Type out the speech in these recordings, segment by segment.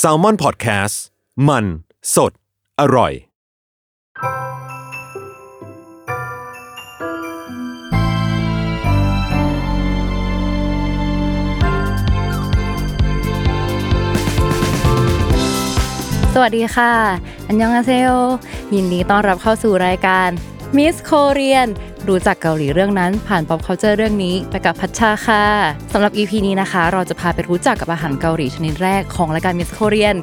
s a l ม o n PODCAST มัน สด อร่อย สวัสดีค่ะ อันยองอาเซโยยินดีต้อนรับเข้าสู่รายการ Miss Korean รู้จักเกาหลีเรื่องนั้นผ่าน pop culture เรื่องนี้ไปกับพัชชาค่ะสำหรับ EP นี้นะคะ เราจะพาไปรู้จักกับอาหารเกาหลีชนิดแรกของรายการ Miss Korean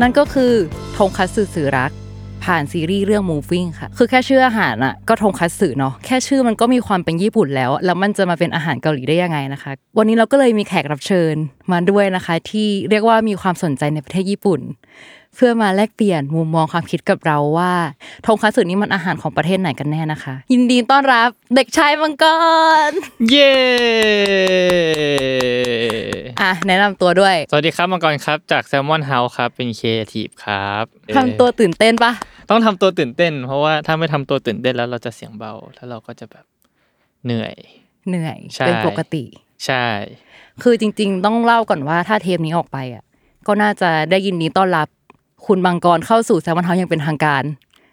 นั่นก็คือทงคัตสึสื่อรักผ่านซีรีส์เรื่อง Moving ค่ะ คือแค่ชื่ออาหารอะก็ทงคัตสึเนาะ แค่ชื่อมันก็มีความเป็นญี่ปุ่นแล้ว แล้วมันจะมาเป็นอาหารเกาหลีได้ยังไงนะคะ วันนี้เราก็เลยมีแขกรับเชิญมาด้วยนะคะ ที่เรียกว่ามีความสนใจในประเทศญี่ปุ่น เพื่อมาแลกเปลี่ยนมุมมองความคิดกับเราว่าทงคัตสึนี่มันอาหารของประเทศไหนกันแน่นะคะ ยินดีต้อนรับเด็กชายมังกรเย้อะแนะนำตัวด้วย สวัสดีครับมังกรครับ จาก Salmon House ครับเป็นครีเอทีฟครับทำตัวตื่นเต้นปะต้องทำตัวตื่นเต้น เพราะว่าถ้าไม่ทำตัวตื่นเต้นแล้วเราจะเสียงเบาแล้วเราก็จะแบบเหนื่อยเหนื่อยใช่เป็นปกติ ใช่ คือจริง ๆ ต้องเล่าก่อนว่าถ้าเทปนี้ออกไปอะก็น่าจะได้ยินดีต้อนรับ คุณมังกรเข้าสู่ Salmon House อย่างเป็นทางการ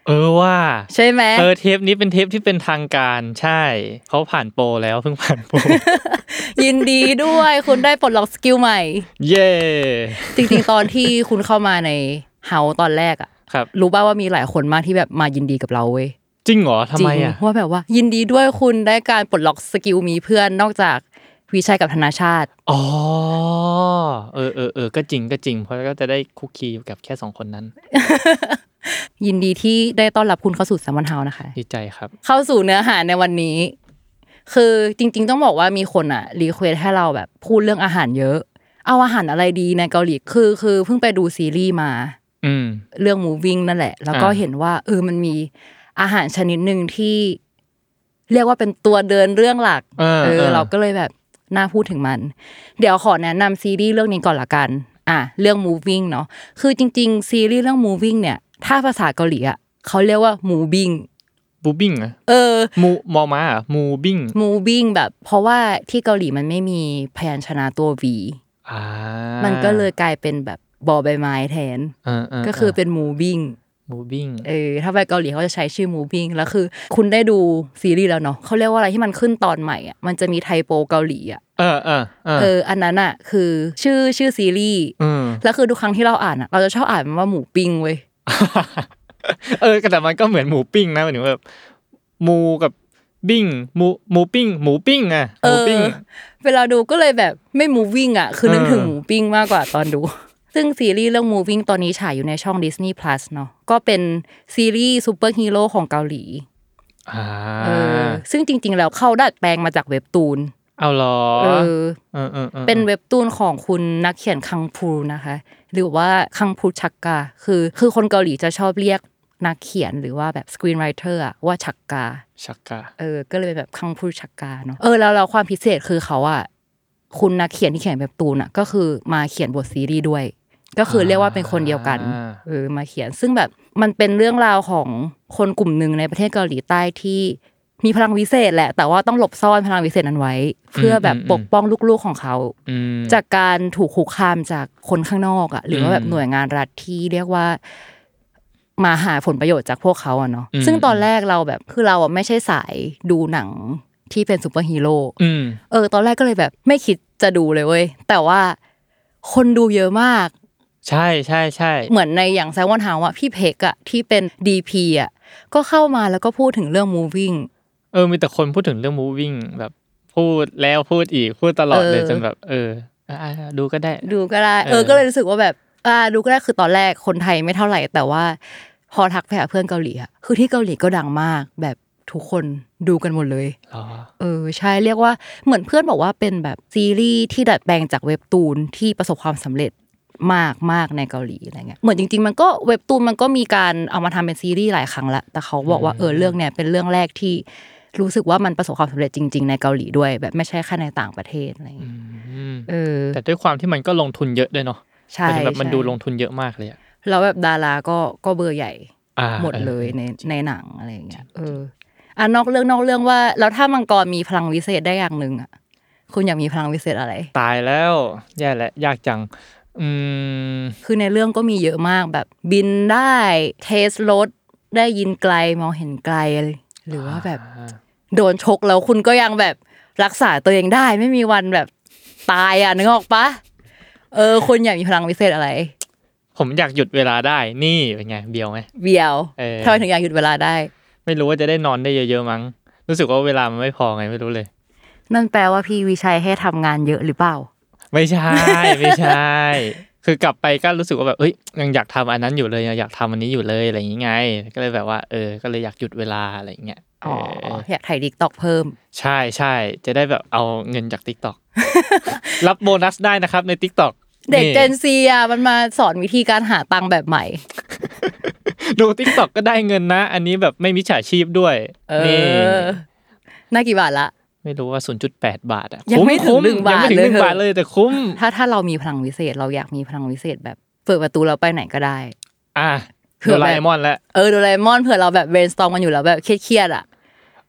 เออว่า ใช่ไหมเออเทปนี้เป็นเทปที่เป็นทางการใช่เขาผ่านโปรแล้วเพิ่งผ่านโปรยินดีด้วยคุณได้ปลดล็อก skill ใหม่ เย้จริงๆตอนที่คุณเข้ามาในเฮาตอนแรกอะครับรู้ป่าว่ามีหลายคนมากที่แบบมายินดีกับเราเว้ยจริงเหรอทำไมจริงอะว่าแบบว่า ยินดีด้วยคุณได้การปลดล็อก skill มีเพื่อนนอกจาก วิชัยกับธนาชาติอ๋อเออเออเออก็จริงก็จริง เพราะก็จะได้คลุกคลีอยู่กับแค่สองคนนั้น ยินดีที่ได้ต้อนรับคุณเข้าสู่ Salmon House นะคะ ดีใจครับ เข้าสู่เนื้อหาในวันนี้ คือจริง ๆ ต้องบอกว่ามีคนอะ request ให้เราแบบพูดเรื่องอาหารเยอะ เอาอาหารอะไรดีในเกาหลีคือ คือเพิ่งไปดูซีรีส์มาอืมเรื่อง moving นั่นแหละ แล้วก็อ่าเห็นว่าเออมันมีอาหารชนิดหนึ่งที่ เรียกว่าเป็นตัวเดินเรื่องหลัก เออเอเอออเราก็เลยแบบ น่าพูดถึงมัน เดี๋ยวขอแนะนำซีรีส์เรื่องนี้ก่อนละกัน อะเรื่อง moving เนาะคือจริง ๆ ซีรีส์เรื่อง moving เนี่ย ถ้าภาษาเกาหลีอะเขาเรียกว่า moving บูบิ้งอะเออมูมอม้าอะมูบิ้ง moving แบบ เพราะว่าที่เกาหลีมันไม่มีพยัญชนะตัว V อ่ามันก็เลยกลายเป็นแบบบอใบไม้แทนเออเออก็คือเป็น moving มูบิ้ง เออถ้าไปเกาหลีเขาจะใช้ชื่อ moving แล้วคือ คุณได้ดูซีรีส์แล้วเนาะเขาเรียกว่าอะไรที่มันขึ้นตอนใหม่อะมันจะมีไทโปเกาหลีอะเออเออเออเอออันนั้นอะ คือชื่อชื่อซีรีส์อืมแล้วคือทุกครั้งที่เราอ่านอะ เราจะชอบอ่านมันว่าหมูปิ้งเว้ยเออแต่มันก็เหมือนหมูปิ้งนะหมายถึงว่าแบบหมูกับบิ้งหมูหมูปิ้งหมูปิ้งอะหเอมูอปิ้งเวลาดูก็เลยแบบไม่ moving อะ คือนึกเออถึงหมูปิ้งมากกว่าตอนดู ซึ่งซีรีส์เรื่อง moving ตอนนี้ฉายอยู่ในช่อง Disney Plus เนาะก็เป็นซีรีส์ซูเปอร์ฮีโร่ของเกาหลีอ่าเออซึ่งจริง ๆ แล้วเขาดัดแปลงมาจากเว็บตูน เอาเหรอเออเออเออออเป็นเว็บตูนของคุณนักเขียนคังพูนะคะ หรือว่าคังพู 작가 คือ คือคนเกาหลีจะชอบเรียกนักเขียนหรือว่าแบบ screenwriter อะว่า 작가 작가 เออ ก็เลยเป็นแบบคังพู 작가 เนาะ เออ แล้วเราความพิเศษคือเขาอะคุณนักเขียนที่เขียนเว็บตูนอะก็คือมาเขียนบทซีรีส์ด้วย ก็คือเรียกว่าเป็นคนเดียวกันอ่าเออมาเขียน ซึ่งแบบมันเป็นเรื่องราวของคนกลุ่มหนึ่งในประเทศเกาหลีใต้ที่มีพลังวิเศษแหละ แต่ว่าต้องหลบซ่อนพลังวิเศษนั้นไว้ เพื่อแบบปกป้องลูกๆของเขาอืมจากการถูกคุกคามจากคนข้างนอกอะ หรือว่าแบบอืมหน่วยงานรัฐที่เรียกว่า มาหาผลประโยชน์จากพวกเขาอะเนาะอืมซึ่งตอนแรกเราแบบคือเราอะไม่ใช่สายดูหนังที่เป็นซูเปอร์ฮีโร่อืมเออ ตอนแรกก็เลยแบบ ไม่คิดจะดูเลยเว้ยแต่ว่าคนดูเยอะมาก ใช่ใช่ใช่เหมือนในอย่างแซวอนเฮาอะพี่เพกอะที่เป็นดีพีอะก็เข้ามาแล้วก็พูดถึงเรื่อง moving เออมีแต่คนพูดถึงเรื่อง moving แบบพูดแล้วพูดอีกพูดตลอดเลยเออจนแบบ เอออะอะดูก็ได้ ดูก็ได้เอเอออก็เลยรู้สึกว่าแบบอ่าดูก็ได้คือตอนแรกคนไทยไม่เท่าไหร่ แต่ว่า พอทักไปหาเพื่อนเกาหลีอะคือที่เกาหลีก็ดังมากแบบทุกคนดูกันหมดเลยเหรอเออใช่เรียกว่าเหมือนเพื่อนบอกว่าเป็นแบบซีรีส์ที่ดัดแปลงจากเว็บตูนที่ประสบความสำเร็จ มากมากในเกาหลีอะไรเงี้ยเหมือนจริง ๆ มันก็เว็บตูนมันก็มีการเอามาทำเป็นซีรีส์หลายครั้งละแต่เขาบอกว่าเออเรื่องเนี้ยเป็นเรื่องแรกที่รู้สึกว่ามันประสบความสำเร็จจริง ๆ ในเกาหลีด้วย แบบไม่ใช่แค่ในต่างประเทศอะไรเงี้ยอืมเออแต่ด้วยความที่มันก็ลงทุนเยอะด้วยเนาะใช่หมายถึงแบบมันใช่ดูลงทุนเยอะมากเลยอะแล้วแบบดาราก็ก็เบอร์ใหญ่อ่าหมดออเลยในในหนังอะไรอย่างเงี้ยเอออะนอกเรื่องนอกเรื่องว่าแล้วถ้ามังกรมีพลังวิเศษได้อย่างหนึ่งอะคุณอยากมีพลังวิเศษอะไร ตายแล้วแย่แล้วยากจังอืม คือในเรื่องก็มีเยอะมากแบบบินได้เทสรถได้ยินไกลมองเห็นไกล หรือว่าแบบ โดนชกแล้วคุณก็ยังแบบรักษาตัวเองได้ ไม่มีวันแบบตายอะนึกออกปะเออคุณอยากมีพลังวิเศษอะไร ผมอยากหยุดเวลาได้ นี่เป็นไงเบียวไหมเบียวเออทำไมถึงอยากหยุดเวลาได้ ไม่รู้ว่าจะได้นอนได้เยอะๆมั้ง รู้สึกว่าเวลามันไม่พอไงไม่รู้เลย นั่นแปลว่าพี่วิชัยให้ทำงานเยอะหรือเปล่า ไม่ใช่ไม่ใช่ คือกลับไปก็รู้สึกว่าแบบเอ้ยยังอยากทำอันนั้นอยู่เลยยังอยากทำอันนี้อยู่เลยอะไรอย่างงี้ไง ก็เลยแบบว่า เออ ก็เลยอยากหยุดเวลาอะไรอย่างเงี้ยอ๋อเอออยากถ่าย TikTok เพิ่ม ใช่ใช่จะได้แบบเอาเงินจาก TikTok รับโบนัสได้นะครับใน TikTok เด็กเจนซีอะมันมาสอนวิธีการหาตังค์แบบใหม่ ดู t ิ k t o k ก็ได้เงินนะ อันนี้แบบไม่มิจฉาชีพด้วยเอนี่อน่ากี่บาทละ ไม่รู้ว่า 0.8 บาทอะยังไม่ถึงคุ้หนึ่งยังไม่ถึงบาทเลยหนึ่งบาทเลยแต่คุ้ม ถ้าถ้าเรามีพลังวิเศษ เราอยากมีพลังวิเศษแบบเปิดประตูเราไปไหนก็ได้ อะเผื่โดอแบบราเอมอนแล้วเออโดราเอมอนเผื่อเราแบบเบรนสตอมกันอยู่แล้วแบบเครียดๆอะ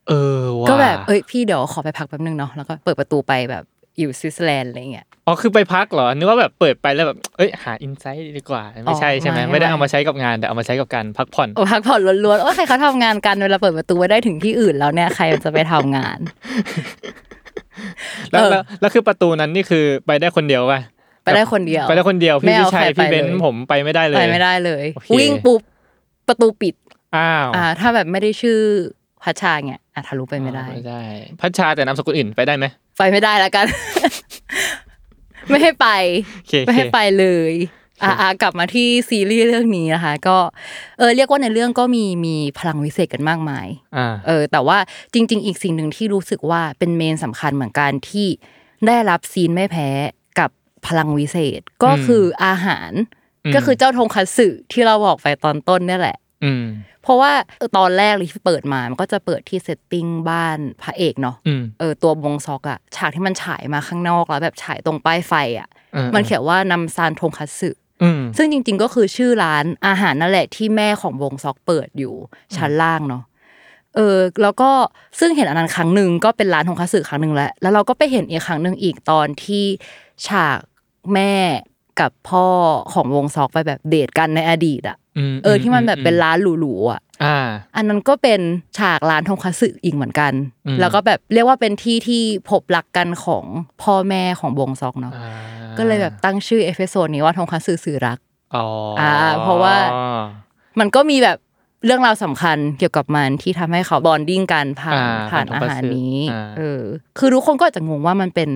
เออว่าก็แบบเอ้ยพี่เดี๋ยวขอไปพักแป๊บนึงเนาะแล้วก็เปิดประตูไปแบบ อยู่สวิตเซอร์แลนด์อะไรเงี้ยอ๋อคือไปพักเหรอนึกว่าแบบเปิดไปแล้วแบบเอ้ยหา insight ดีกว่าไม่ใช่ใช่ไหมไม่ไม่ได้ไม่เอามาใช้กับงานแต่เอามาใช้กับการพักผ่อนโอ้พักผ่อนล้วนๆโอ้ยใครเขาทำงานกันเวลาเปิดประตูไว้ได้ถึงที่อื่นแล้วเนี่ยใครมันจะไปทำงานแล้วเออแล้วแล้วคือประตูนั้นนี่คือไปได้คนเดียวป่ะไปได้คนเดียว ไปได้คนเดียวไม่พี่เอาวิชัยใครไปพี่เบนเลยซ์ผมไปไม่ได้เลยไปไม่ได้เลยโอเควิ่งปุ๊บประตูปิด อ้าวอ่า ถ้าแบบไม่ได้ชื่อพัชชาเนี่ย อะทะลุไปไม่ได้ไม่ได้ พัชชาแต่นามสกุลอื่นไปได้ไหมไปไม่ได้แล้วกัน ไม่ให้ไปโอเคไม่ให้โอเคไปเลยอะอะกลับมาที่ซีรีส์เรื่องนี้นะคะ ก็เออเรียกว่าในเรื่องก็มีมีพลังวิเศษกันมากมายอ่าเออ แต่ว่าจริง ๆ อีกสิ่งหนึ่งที่รู้สึกว่าเป็นเมนสำคัญเหมือนกันที่ได้รับซีนไม่แพ้กับพลังวิเศษก็คืออาหารอืมก็คือเจ้าทงคัตสึที่เราบอกไปตอนต้นเนี่ยแหละ อืม เพราะว่าตอนแรกเลยที่เปิดมา มันก็จะเปิดที่ setting บ้านพระเอกเนาะอืมเออตัวบงซอกอะฉากที่มันฉายมาข้างนอกแล้วแบบฉายตรงป้ายไฟอะเออมันเขียนว่านัมซานทงคัตสึอืมซึ่งจริง ๆ ก็คือชื่อร้านอาหารนั่นแหละที่แม่ของบงซอกเปิดอยู่ชั้นล่างเนาะเออแล้วก็ซึ่งเห็นอันนั้นครั้งหนึ่งก็เป็นร้านทงคัตสึครั้งหนึ่งแล้วแล้วเราก็ไปเห็นอีกครั้งหนึ่งอีกตอนที่ฉากแม่กับพ่อของบงซอกไปแบบเดทกันในอดีตอะม เออที่มันแบบเป็นร้านหรูๆอะอ่าอันนั้นก็เป็นฉากร้านทงคัตสึอีกเหมือนกันอืมแล้วก็แบบเรียกว่าเป็นที่ที่พบรักกันของพ่อแม่ของบงซอกเนาะอ่าก็เลยแบบตั้งชื่อ episode นี้ว่าทงคัตสึสื่อรักอ๋ออ่า เพราะว่ามันก็มีแบบเรื่องราวสำคัญเกี่ยวกับมันที่ทำให้เขา bonding กันผ่านอ่าผ่านผ่านอาทงคัตสึหารนี้อ่าเออ คือทุกคนก็อาจจะงงว่ามันเป็น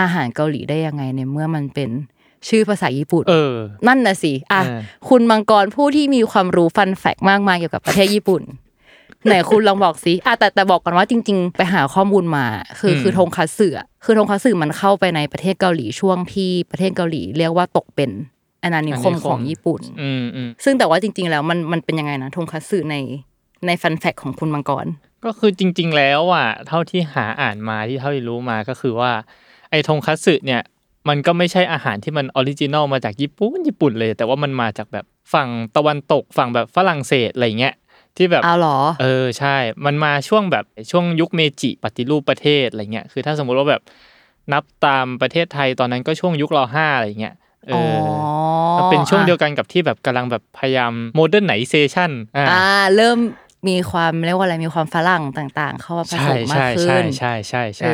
อาหารเกาหลีได้ยังไงในเมื่อมันเป็น ชื่อภาษาญี่ปุ่นเออนั่นน่ะสิอะเออคุณมังกรผู้ที่มีความรู้ฟันแฟกมากมายเกี่ยวกับประเทศญี่ปุ่นไหนคุณลองบอกสิอะแต่แต่บอกก่อนว่าจริง ๆ ไปหาข้อมูลมา คือคือทงคัตสึอะคือทงคัตสึมันเข้าไปในประเทศเกาหลีช่วงที่ประเทศเกาหลีเรียกว่าตกเป็นอาณานิคมของญี่ปุ่นอืมอืมซึ่งแต่ว่าจริง ๆ แล้วมันมันเป็นยังไงนะทงคัตสึในใน fun fact ของคุณมังกร ก็คือจริง ๆ แล้วอะเท่าที่หาอ่านมาที่เท่าที่รู้มาก็คือว่า ไอ้ทงคัตสึเนี่ย มันก็ไม่ใช่อาหารที่มัน original มาจากญี่ปุ่นญี่ปุ่นเลย แต่ว่ามันมาจากแบบฝั่งตะวันตกฝั่งแบบฝรั่งเศสอะไรเงี้ยที่แบบเอาเหรอ เออใช่ มันมาช่วงแบบช่วงยุคเมจิปฏิรูปประเทศอะไรเงี้ยคือถ้าสมมุติว่าแบบนับตามประเทศไทยตอนนั้นก็ช่วงยุครห้าอะไรเงี้ยเออ๋ออมันเป็นช่วงเดียวกันกับที่แบบกำลังแบบพยายาม modernization อ่าอ่าเริ่มมีความเรียกว่าอะไรมีความฝรั่งต่างๆ เข้ามาผใช่สมมากใช่ขึ้ใช่นใช่ใช่เอใช่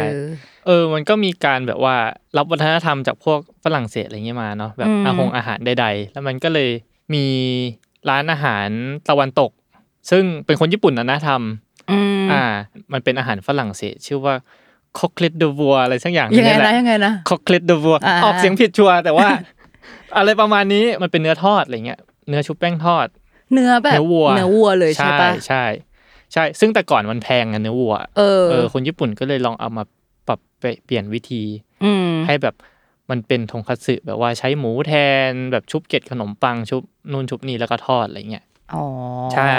อเออมันก็มีการแบบว่ารับวัฒนธรรมจากพวกฝรั่งเศสอะไรเงี้ยมาเนาะแบบอืมอาหงอาหารใด ๆ แล้วมันก็เลยมีร้านอาหารตะวันตก ซึ่งเป็นคนญี่ปุ่นนะนะทอืมำอ่า มันเป็นอาหารฝรั่งเศส ชื่อว่า côtelette de veau อะไรสักอย่างยังไงแหนะละยังไงนะ côtelette de veau อ่าออกเสียงผิดชัวร์แต่ว่า อะไรประมาณนี้มันเป็นเนื้อทอดอะไรเงี้ยเนื้อชุบแป้งทอด เนื้อแบบเนื้อวัวเนื้อวัวเลยใช่ปะใช่ใช่ ซึ่งแต่ก่อนมันแพงอะเนื้อวัว เออเออคนญี่ปุ่นก็เลยลองเอามาปรับไป เปลี่ยนวิธีอืมให้แบบมันเป็นทงคัตสึแบบว่าใช้หมูแทนแบบชุบเกล็ดขนมปังชุบนู่นชุบนี่แล้วก็ทอดอะไรเงี้ยอ๋อใช่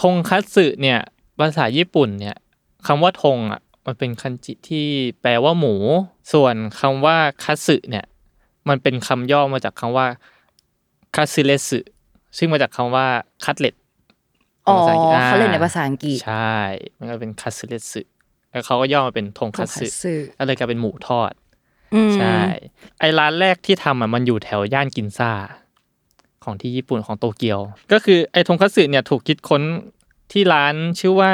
ทงคัตสึเนี่ยภาษาญี่ปุ่นเนี่ยคำว่าทงอะมันเป็นคันจิที่แปลว่าหมู ส่วนคำว่าคัตสึเนี่ย มันเป็นคำย่อมาจากคำว่าคัตสึเลสึซึ่งมาจากคำว่า cutlet อ๋อภาษาอังกฤษเขาเล่นในภาษาอังกฤษใช่ มันก็เป็นคัตสึเลสึ แล้วเขาก็ย่อมาเป็นทงคัตสึสึก็เลยกลายเป็นหมูทอดอืมใช่ ไอร้านแรกที่ทำอะมันอยู่แถวย่านกินซ่า ของที่ญี่ปุ่นของโตเกียว ก็คือไอทงคัตสึเนี่ยถูกคิดค้นที่ร้านชื่อว่า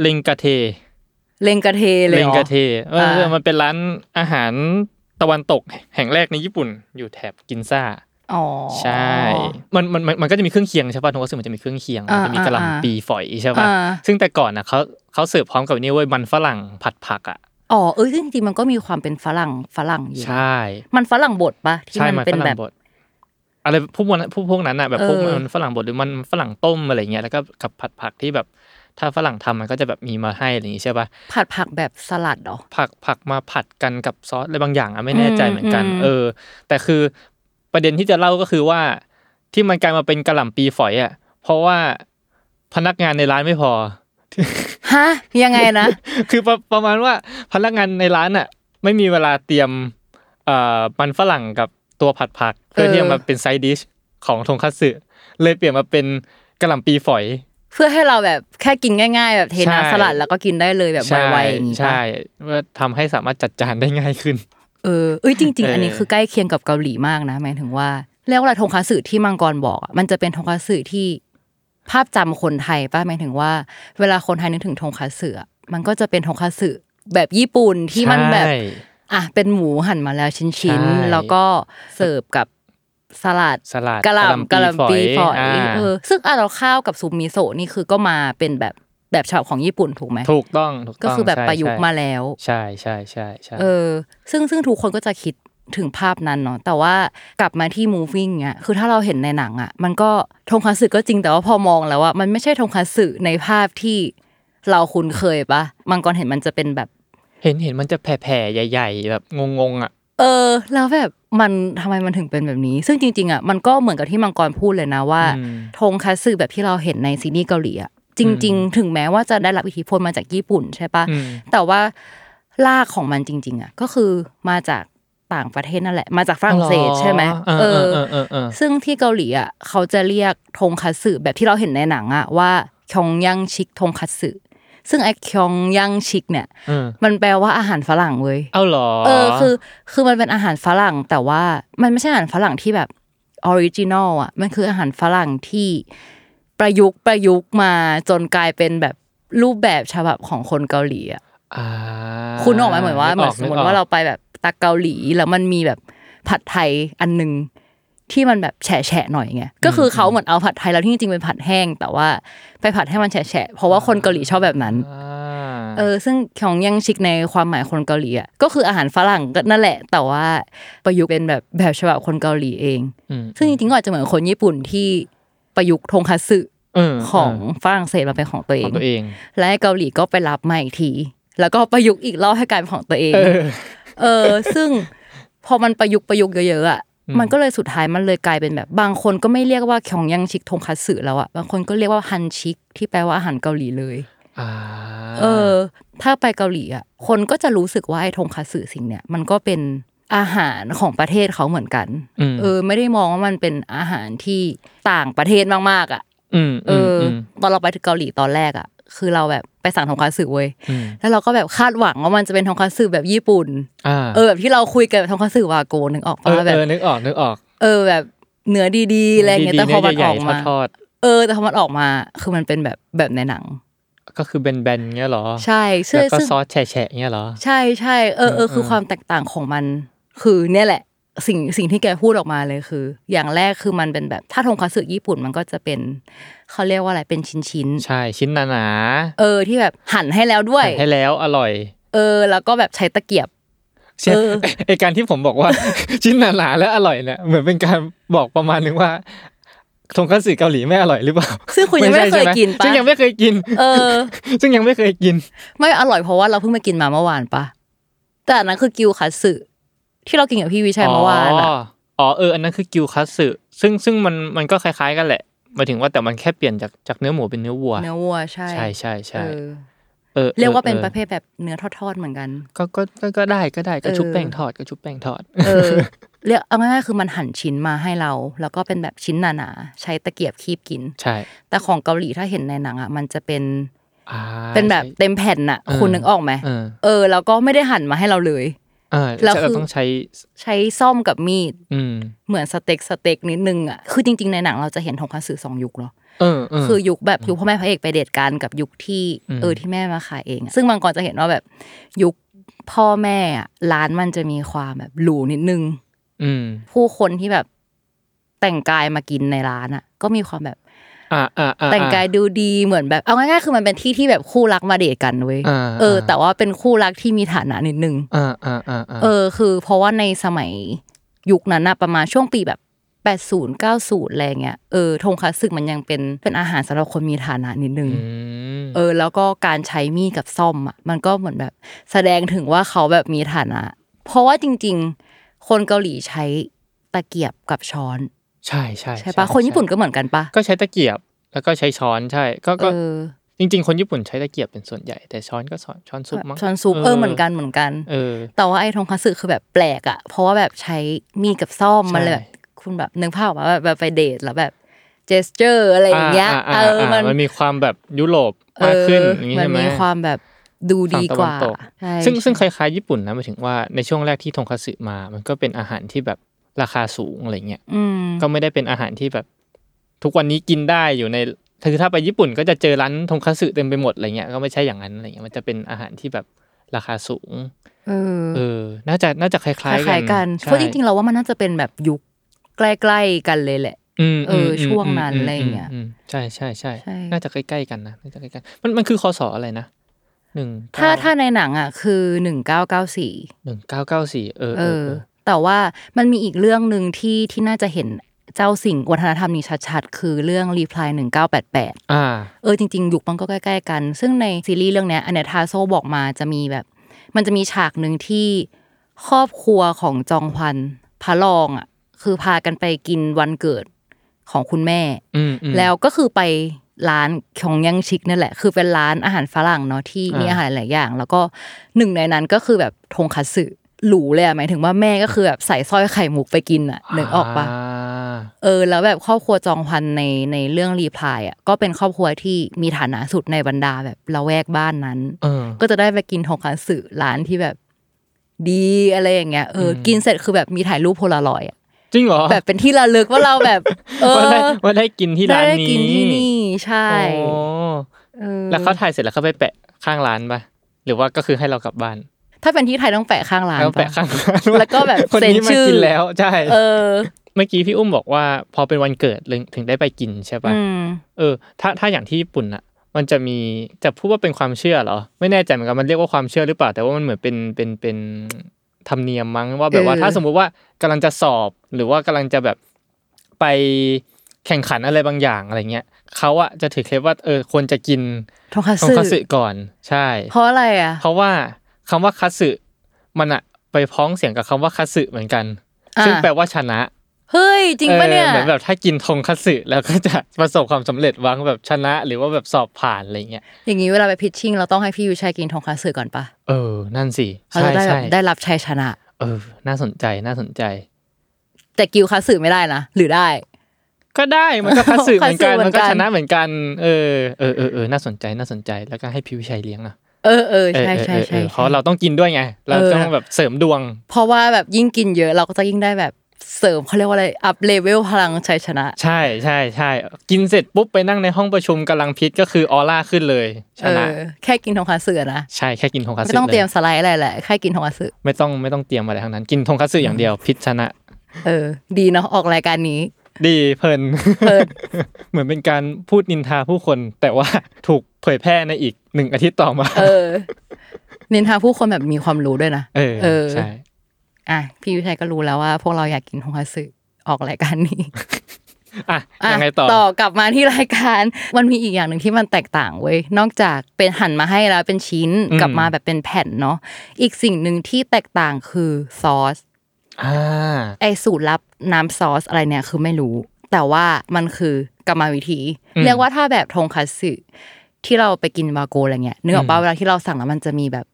เลงกาเท เลงกระเทเลยเลเหงรอกาเทเอออ่ามันเป็นร้านอาหารตะวันตกแห่งแรกในญี่ปุ่นอยู่แถบกินซ่าอ๋อ ใช่มันมันมันมันก็จะมีเครื่องเคียงใช่ป่ะทงคัตสึมันจะมีเครื่องเคียงมันจะมีอ่ากะหอ่าล่ำปีฝอยใช่ป่ะอ่าซึ่งแต่ก่อนนะเขาเขาเสิร์ฟพร้อมกับนี่เว้ยมันฝรั่งผัดผักอะอ๋อเอ้ยจริงๆมันก็มีความเป็นฝรั่งฝรั่งอยู่นะใช่ มันฝรั่งบดปะที่ใช่มันมันเป็นฝแบรั่บงบดอะไรพวกนั้นพวกพวกนั้นอะแบบพวกเออมันฝรั่งบดหรือมันฝรั่งต้มอะไรเงี้ยแล้วก็กับผัดผักที่แบบถ้าฝรั่งทำมันก็จะแบบมีมาให้อะไรอย่างงี้ใช่ป่ะผัดผักแบบสลัดเหรอผักผักมาผัดกันกับซอสอะไรบางอย่างอะไม่แน่ใจเหมือนกันอืมเออ แต่คือ ประเด็นที่จะเล่าก็คือว่าที่มันกลายมาเป็นกะหล่ำปีฝอยอะ เพราะว่าพนักงานในร้านไม่พอฮะยังไงนะ คือประประมาณว่าพนักงานในร้านอะ ไม่มีเวลาเตรียมเอ่อมันฝรั่งกับตัวผัดผัก เพื่อเออที่จะมาเป็นไซด์ดิชของทงคัตสึเลยเปลี่ยนมาเป็นกะหล่ำปีฝอย เพื่อให้เราแบบแค่กินง่าย ๆ แบบเทใช่น้ำสลัดแล้วก็กินได้เลยแบบใช่ไวๆอย่างงี้ปะใช่เพื่อทำให้สามารถจัดจานได้ง่ายขึ้น เออเอ้ยจริงเออๆอัอันนี้คือใกล้เคียงกับเกาหลีมากนะหมายถึงว่าเรียกว่าอะไรทงคัตสึที่มังกรบอกอะมันจะเป็นทงคัตสึที่ภาพจำคนไทยป่ะหมายถึงว่า เวลาคนไทยนึกถึงทงคัตสึอะมันก็จะเป็นทงคัตสึแบบญี่ปุ่นที่มันแบบใช่อะเป็นหมูหั่นมาแล้วชิ้นใช่ๆแล้วก็เสิร์ฟกับสลัดสลัดกะหล่ำกะหล่ำปีฝอยาเออซึ่งอะเราข้าวกับซุปมิโซะนี่คือก็มาเป็นแบบ แบบฉบับของญี่ปุ่นถูกไหมถูกต้องถูกต้องก็คือแบบใช่ประยุกต์ใช่มาแล้ว ใช่ใช่ใช่ใช่เออ ซึ่งซึ่งทุกคนก็จะคิดถึงภาพนั้นเนาะแต่ว่ากลับมาที่ moving เนี้ยคือถ้าเราเห็นในหนังอะ มันก็ทงคัตสึก็จริงแต่ว่าพอมองแล้วอะมันไม่ใช่ทงคัตสึในภาพที่เราคุ้นเคยปะมังกรเห็นมันจะเป็นแบบ เห็นเห็นมันจะแผ่ๆใหญ่ ๆ แบบงงๆอะ เออ แล้วแบบมันทำไมมันถึงเป็นแบบนี้ ซึ่งจริงๆอะมันก็เหมือนกับที่มังกรพูดเลยนะว่าอืมทงคัตสึแบบที่เราเห็นในซีรีส์เกาหลีอะ จริง ๆ ถึงแม้ว่าจะได้รับอิทธิพลมาจากญี่ปุ่นใช่ปะอืมแต่ว่ารากของมันจริง ๆอะก็คือมาจากต่างประเทศนั่นแหละ มาจากฝรั่งเศสใช่ไหมเออเออเออเออซึ่งที่เกาหลีอะเขาจะเรียกทงคัตสึแบบที่เราเห็นในหนังอะว่าคยองยังชิกทงคัตสึซึ่งไอ้คยองยังชิกเนี่ยเออมันแปลว่าอาหารฝรั่งเว้ยเอาเหรอเออคือ คือมันเป็นอาหารฝรั่งแต่ว่ามันไม่ใช่อาหารฝรั่งที่แบบ original อะมันคืออาหารฝรั่งที่ ประยุกต์ประยุกต์มาจนกลายเป็นแบบรูปแบบฉบับของคนเกาหลีอะอ่าคุณออกไหมเหมือนว่าเหมือนกสมมติว่าเราไปแบบตะเกาหลีแล้วมันมีแบบผัดไทยอันหนึ่งที่มันแบบแฉะๆหน่อยไงก็คือเขาเหมือนเอาผัดไทยแล้วที่จริงๆเป็นผัดแห้ง แต่ว่าไปผัดให้มันแฉะๆเพราะว่าคนเกาหลีชอบแบบนั้นอ่าเออซึ่งของยังชิกในความหมายคนเกาหลีอะก็คืออาหารฝรั่งก็นั่นแหละ แต่ว่าประยุกต์เป็นแบบแบบฉบับคนเกาหลีเองมซึ่งจริงๆก็อาจจะเหมือนคนญี่ปุ่นที่ ประยุกต์ทงคัตสึเออของฝรั่งเศสมาเป็นของตัวเอขงองตัวเอง และเกาหลีก็ไปรับมาอีกที แล้วก็ประยุกต์อีกรอบให้กลายเป็นของตัวเอง เออเออซึ่งพอมันประยุกต์ประยุกต์เยอะๆอะอืมมันก็เลยสุดท้ายมันเลยกลายเป็นแบบ บางคนก็ไม่เรียกว่าคยองยังชิกทงคัตสึแล้วอะบางคนก็เรียกว่าฮันชิก ที่แปลว่าอาหารเกาหลีเลยอ่าเออ ถ้าไปเกาหลีอะคนก็จะรู้สึกว่าไอ้ทงคัตสึสิ่งเนี้ยมันก็เป็น อาหารของประเทศเขาเหมือนกันมเออ ไม่ได้มองว่ามันเป็นอาหารที่ต่างประเทศมากๆอะอืมเอออมตอนเราไปถึงเกาหลีตอนแรกอะ คือเราแบบไปสั่งทงคัตสึเว้ยอืมแล้วเราก็แบบคาดหวังว่ามันจะเป็นทงคัตสึแบบญี่ปุ่นอ่าเออแบบที่เราคุยกันแบบทงคัตสึวาโกนึกออกเออปะแบบเออนึกออกนึกออก เออแบบเนื้อดีๆอะไรเงี้ยแต่พอมันดีๆออกใหญ่ๆมาทอดเออแต่พอมันออกมา คือมันเป็นแบบแบบในหนังๆก็คือแบนๆเงี้ยเหรอ ใช่ซึ่งแล้วก็ซึ่งซอสแฉะๆเงี้ยเหรอ ใช่ใช่เออเออคือเออความแตกต่างของมัน คือเนี่ยแหละสิ่งสิ่งที่แกพูดออกมาเลยคือ อย่างแรกคือมันเป็นแบบ ถ้าทงคัตสึญี่ปุ่นมันก็จะเป็นเขาเรียกว่าอะไรเป็นชิ้นชิ้นๆใช่ชิ้นหนาเออที่แบบหั่นให้แล้วด้วยๆให้แล้วอร่อย เออ แล้วก็แบบใช้ตะเกียบใช่เออไอการที่ผมบอกว่า ชิ้นหนาๆและอร่อยเนี่ยเหมือนเป็นการบอกประมาณนึงว่าทงคัตสึเกาหลีไม่อร่อยหรือเปล่า ซึ่งคุณยังไม่ใช่เคยใช่หกินปะซึ่งยังไม่เคยกิน เออ ซึ่งยังไม่เคยกิน ไม่อร่อยเพราะว่าเราเพิ่งมากินมาเมื่อวานปะแต่อันนั้นคือกิวคัตสึ ที่เรากินกับพี่วิชัยเมื่อวานอะอ๋ออ๋อเอออันนั้นคือกิวคัตสึซึ่งซึ่งมันมันก็คล้ายๆกันแหละหมายถึงว่าแต่มันแค่เปลี่ยนจากจากเนื้อหมูเป็นเนื้อวัว เนื้อวัวใช่ใช่ใช่ใช่เออเออเรียกว่าเป็นออประเภทแบบเนื้อทอดๆเหมือนกัน ก็ก็ก็ก็ได้ก็ได้ก็เออชุบแป้งทอดก็ชุบแป้งทอด เออเรียกเอาง่ายๆคือมันหั่นชิ้นมาให้เรา แล้วก็เป็นแบบชิ้นหนาๆใช้ตะเกียบคีบกิน ใช่ แต่ของเกาหลีถ้าเห็นในหนังอะมันจะเป็นอ่าเป็นแบบใช่เต็มแผ่นน่ะเออคุณนึกออกไหมเออเออแล้วก็ไม่ได้หั่นมาให้เราเลยออ่า แล้วจะคือต้องใช้ใช้ส้อมกับมีดอืมเหมือนสเต็กสเต็กนิดนึงอะคือจริง ๆ ในหนังเราจะเห็นทงคัตสึสองยุคเนาะเออเออคือยุคแบบยุคพ่อแม่พระเอกไปเดทกันกับยุคที่อืมเออที่แม่มาขายเองอะซึ่งบางคนจะเห็นว่าแบบยุคพ่อแม่อะร้านมันจะมีความแบบหรูนิดนึงอืมผู้คนที่แบบแต่งกายมากินในร้านอะ ก็มีความแบบอ่าอ่าอ่า แต่งกายดูดีเหมือนแบบเอาง่ายๆคือมันเป็นที่ที่แบบคู่รักมาเดทกันเว้ยอ่าเออ แต่ว่าเป็นคู่รักที่มีฐานะนิดนึงอ่าอ่าอ่าอ่าเออคือ เพราะว่าในสมัยยุคนั้นนะประมาณช่วงปีแบบแปดศูนย์เก้าศูนย์อะไรเงี้ยเออทงคัตสึมันยังเป็นเป็นอาหารสำหรับคนมีฐานะนิดนึงอืมเออ แล้วก็การใช้มีดกับซ่อมอะมันก็เหมือนแบบ แสดงถึงว่าเขาแบบมีฐานะ เพราะว่าจริง ๆ คนเกาหลีใช้ตะเกียบกับช้อน ใช่ใช่ใช่ปะคนญี่ปุ่นก็เหมือนกันปะก็ใช้ตะเกียบแล้วก็ใช้ช้อนใช่ ก็เอก็อจริง ๆ คนญี่ปุ่นใช้ตะเกียบเป็นส่วนใหญ่ แต่ช้อนก็ช้อนช้อนซุปมั้งช้อนซุปเออเหมือนกันเหมือนกันเออแต่ว่าไอ้ทงคัตสึคือแบบแปลกอะ เพราะว่าแบบใช้มีดกับซ่อมใช่มันเลยแบบคุณแบบนึกภาพออกมาแบบแบบไปเดทแล้วแบบเจสเจอร์อะไรอย่างเงี้ยาเออ่าออ่ามันมันมีความแบบยุโรปมากขึ้นอย่างงี้มัใช่ไหมมีความแบบดูดีกว่าฝั่งตะวันตกใช่ซึ่งซึ่งคใช่ล้ายๆญี่ปุ่นนะหมายถึงว่าในช่วงแรกที่ทงคัตสึมา มันก็เป็นอาหารที่แบบ ราคาสูงอะไรเงี้ยอืมก็ไม่ได้เป็นอาหารที่แบบ ทุกวันนี้กินได้อยู่ในคือถ้าไปญี่ปุ่นก็จะเจอร้านทงคัตสึเต็มไปหมดอะไรเงี้ยก็ไม่ใช่อย่างนั้นอะไรเงี้ยมันจะเป็นอาหารที่แบบราคาสูงเออเออ น่าจะน่าจะคล้ายคๆกันล้ายๆกันใช่เพราะจริงๆเราว่ามันน่าจะเป็นแบบยุคใกล้ๆกันเลยแหละมเออมช่วงนั้นมอะไรอย่างเงี้ยมมใช่ใช่ใช่ใช่น่าจะใกล้ๆกันนะน่าจะใกล้ๆมันมันคือคศอะไรนะหนึ่งถ้าถ้าในหนังอะคือหนึ่งเก้าเก้าสี่หนึ่งเก้าเก้าสี่เออเอเอออเออ แต่ว่ามันมีอีกเรื่องหนึ่งที่ที่น่าจะเห็นเจ้าสิ่งวัฒนธรรมนี้ชัดๆ คือเรื่องรีพลายหนึ่งเก้าแปดแปดอ่าเออจริง ๆ ยุคมันก็ใกล้ๆกัน ซึ่งในซีรีส์เรื่องเนี้ยอันเนยทาโซบอกมาจะมีแบบ มันจะมีฉากหนึ่งที่ครอบครัวของจองฮวันพระรองอะคือพากันไปกินวันเกิดของคุณแม่อืมอืมแล้วก็คือไปร้านของยังชิกนั่นแหละ คือเป็นร้านอาหารฝรั่งเนาะที่มีอ่าอาหารหลายอย่าง แล้วก็หนึ่งในนั้นก็คือแบบทงคัตสึ หรูเลยอะหมายถึงว่าแม่ก็คือแบบใส่สร้อยไข่มุกไปกินอะนึกออกปะาเออ แล้วแบบครอบครัวจองพันในในเรื่องรีพลายอะก็เป็นครอบครัวที่มีฐานะสุดในบรรดาแบบละแวกบ้านนั้นเออก็จะได้ไปกินทงคัตสึร้านที่แบบดีอะไรอย่างเงี้ยเอออมกินเสร็จคือแบบมีถ่ายรูปโพลารอยด์อะจริงเหรอแบบเป็นที่ระลึกว่าเราแบบ เออว่าได้ว่าได้กินที่ร้านได้นี้กินที่นี่ใช่โอ้เออแล้วเขาถ่ายเสร็จแล้วเขาไปแปะข้างร้านปะหรือว่าก็คือให้เรากลับบ้าน ถ้าเป็นที่ไทยต้องแปะข้างร้านแล้วแปะปะข้างร้านแล้วก็แบบคนเซ็นนี้มาชื่อกินแล้วใช่เออเมื่อกี้พี่อุ้มบอกว่า พอเป็นวันเกิดเลยถึงได้ไปกินใช่ปะอืมเออ ถ้าถ้าอย่างที่ญี่ปุ่นอะมันจะมีจะพูดว่าเป็นความเชื่อเหรอ ไม่แน่ใจเหมือนกันมันเรียกว่าความเชื่อหรือเปล่า แต่ว่ามันเหมือนเป็นเป็นเป็นธรรมเนียมมั้งว่าแบบว่าเออถ้าสมมุติว่ากำลังจะสอบ หรือว่ากำลังจะแบบไปแข่งขันอะไรบางอย่างอะไรเงี้ยเขาอะจะถือเคล็ดว่าเออควรจะกินทงคัตทงสึคัตสึก่อน ใช่ เพราะอะไรอะเพราะว่า คำว่าคัตสึมันอะไปพ้องเสียงกับคำว่าคัตสึเหมือนกันอ่าซึ่งแปลว่าชนะเฮ้ยจริงปะเนี่ยออเหมือนแบบถ้ากินทงคัตสึแล้วก็จะประสบความสำเร็จหวังแบบชนะ หรือว่าแบบสอบผ่านอะไรเงี้ยอย่างนี้เวลาไปพิชชิ่งเราต้องให้พี่ยูชัยกินทงคัตสึก่อนปะเออ นั่นสิเขาใช่จะได้แบใช่บได้รับชัยชนะ เออ น่าสนใจน่าสนใจ แต่กิวคัตสึไม่ได้นะหรือได้ ก็ได้มันก็คัตสึเหมือนกันคัตสึเหมืมัอนนกัก็นชนะเหมือนกันเออเออเออเออน่าสนใจน่าสนใจแล้วก็ให้พิวชัยเลี้ยงอะ เออเออเออใช่เออใช่เออใช่เออเพราะเราต้องกินด้วยไง เราเออต้องแบบเสริมดวง เพราะว่าแบบยิ่งกินเยอะเราก็จะยิ่งได้แบบเสริมเขาเรียกว่าอะไร up level พลังชัยชนะ ใช่ใช่ใช่กินเสร็จปุ๊บไปนั่งในห้องประชุมกำลัง pitch ก็คือออร่าขึ้นเลยชเอนะอแค่กินทงคัตสึนะใช่แค่กินทงคัตสึไม่ต้องเตรียมลสไลด์อะไรแหละแค่กินทงคัตสึไม่ต้องไม่ต้องเตรียมอะไรทั้งนั้น กินทงคัตสึอย่างเดียว pitch ชนะ เออ ดีเนาะออกรายการนี้ ดีเพลินเพลินเหมือนเป็นการพูดนินทาผู้คน แต่ว่าถูกเผยแพร่ในอีกหนึ่งอาทิตย์ต่อมา เออ นินทาผู้คนแบบมีความรู้ด้วยนะเออเออใช่อะพี่วิชัยก็รู้แล้วว่า พวกเราอยากกินทงคัตสึออกรายการนี้อะอะยังไงต่อต่อกลับมาที่รายการ มันมีอีกอย่างหนึ่งที่มันแตกต่างเว้ยนอกจากเป็นหั่นมาให้แล้วเป็นชิ้นอืมกลับมาแบบเป็นแผ่นเนาะอีกสิ่งหนึ่งที่แตกต่างคือซอสอ่า ไอสูตรลับน้ำซอสอะไรเนี่ยคือไม่รู้ แต่ว่ามันคือกรรมวิธีอืมเรียกว่าถ้าแบบทงคัตสึที่เราไปกินวาโกอะไรเงี้ยนึกออกป่ะอืมเวลาที่เราสั่งแล้วมันจะมีแบบ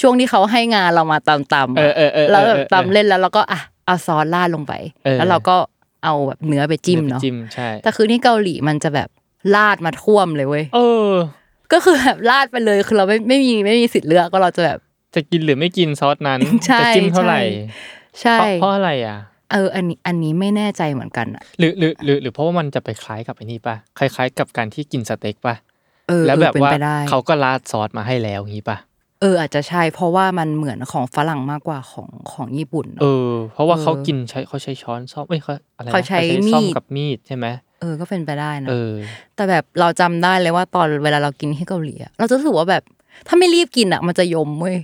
ช่วงที่เขาให้งานเรามาตำตำเออเออเออแล้วแบบเออเออตำเล่นแล้วเราก็อะเอาซอสราดลงไปเออแล้วเราก็เอาแบบเนื้อไปจิ้มเนาะจิ้มใช่แต่คือที่เกาหลีมันจะแบบราดมาท่วมเลยเว้ยเออ ก็คือแบบราดไปเลยคือเราไม่ไม่มีไม่มีสิทธิ์เลือกก็เราจะแบบจะกินหรือไม่กินซอสนั้นใช่จะจิ้มเท่าไหร่ ใช่เพราะเพราะอะไรอะเอออันนี้อันนี้ไม่แน่ใจเหมือนกันอะหรือหรือหรือหรือเพราะว่ามันจะไปคล้ายกับไอ้นี่ป่ะคล้าย ๆ กับการที่กินสเต็กป่ะเออแล้วแบบเออเป็นว่าไปได้เขาก็ราดซอสมาให้แล้วงี้ป่ะเอออาจจะใช่เพราะว่ามันเหมือนของฝรั่งมากกว่าของของญี่ปุ่น เอเนอะอเพราะว่าเออเขากินใช้เขาใช้ช้อนซ่อมเอ้ยเขาอะไรนะเขาใช้ซ่อมมีดกับมีดใช่ไหมเออก็เป็นไปได้นะเออแต่แบบเราจำได้เลยว่าตอนเวลาเรากินที่เกาหลีอะเราจะรู้สึกว่าแบบถ้าไม่รีบกินอะมันจะยมเว้ย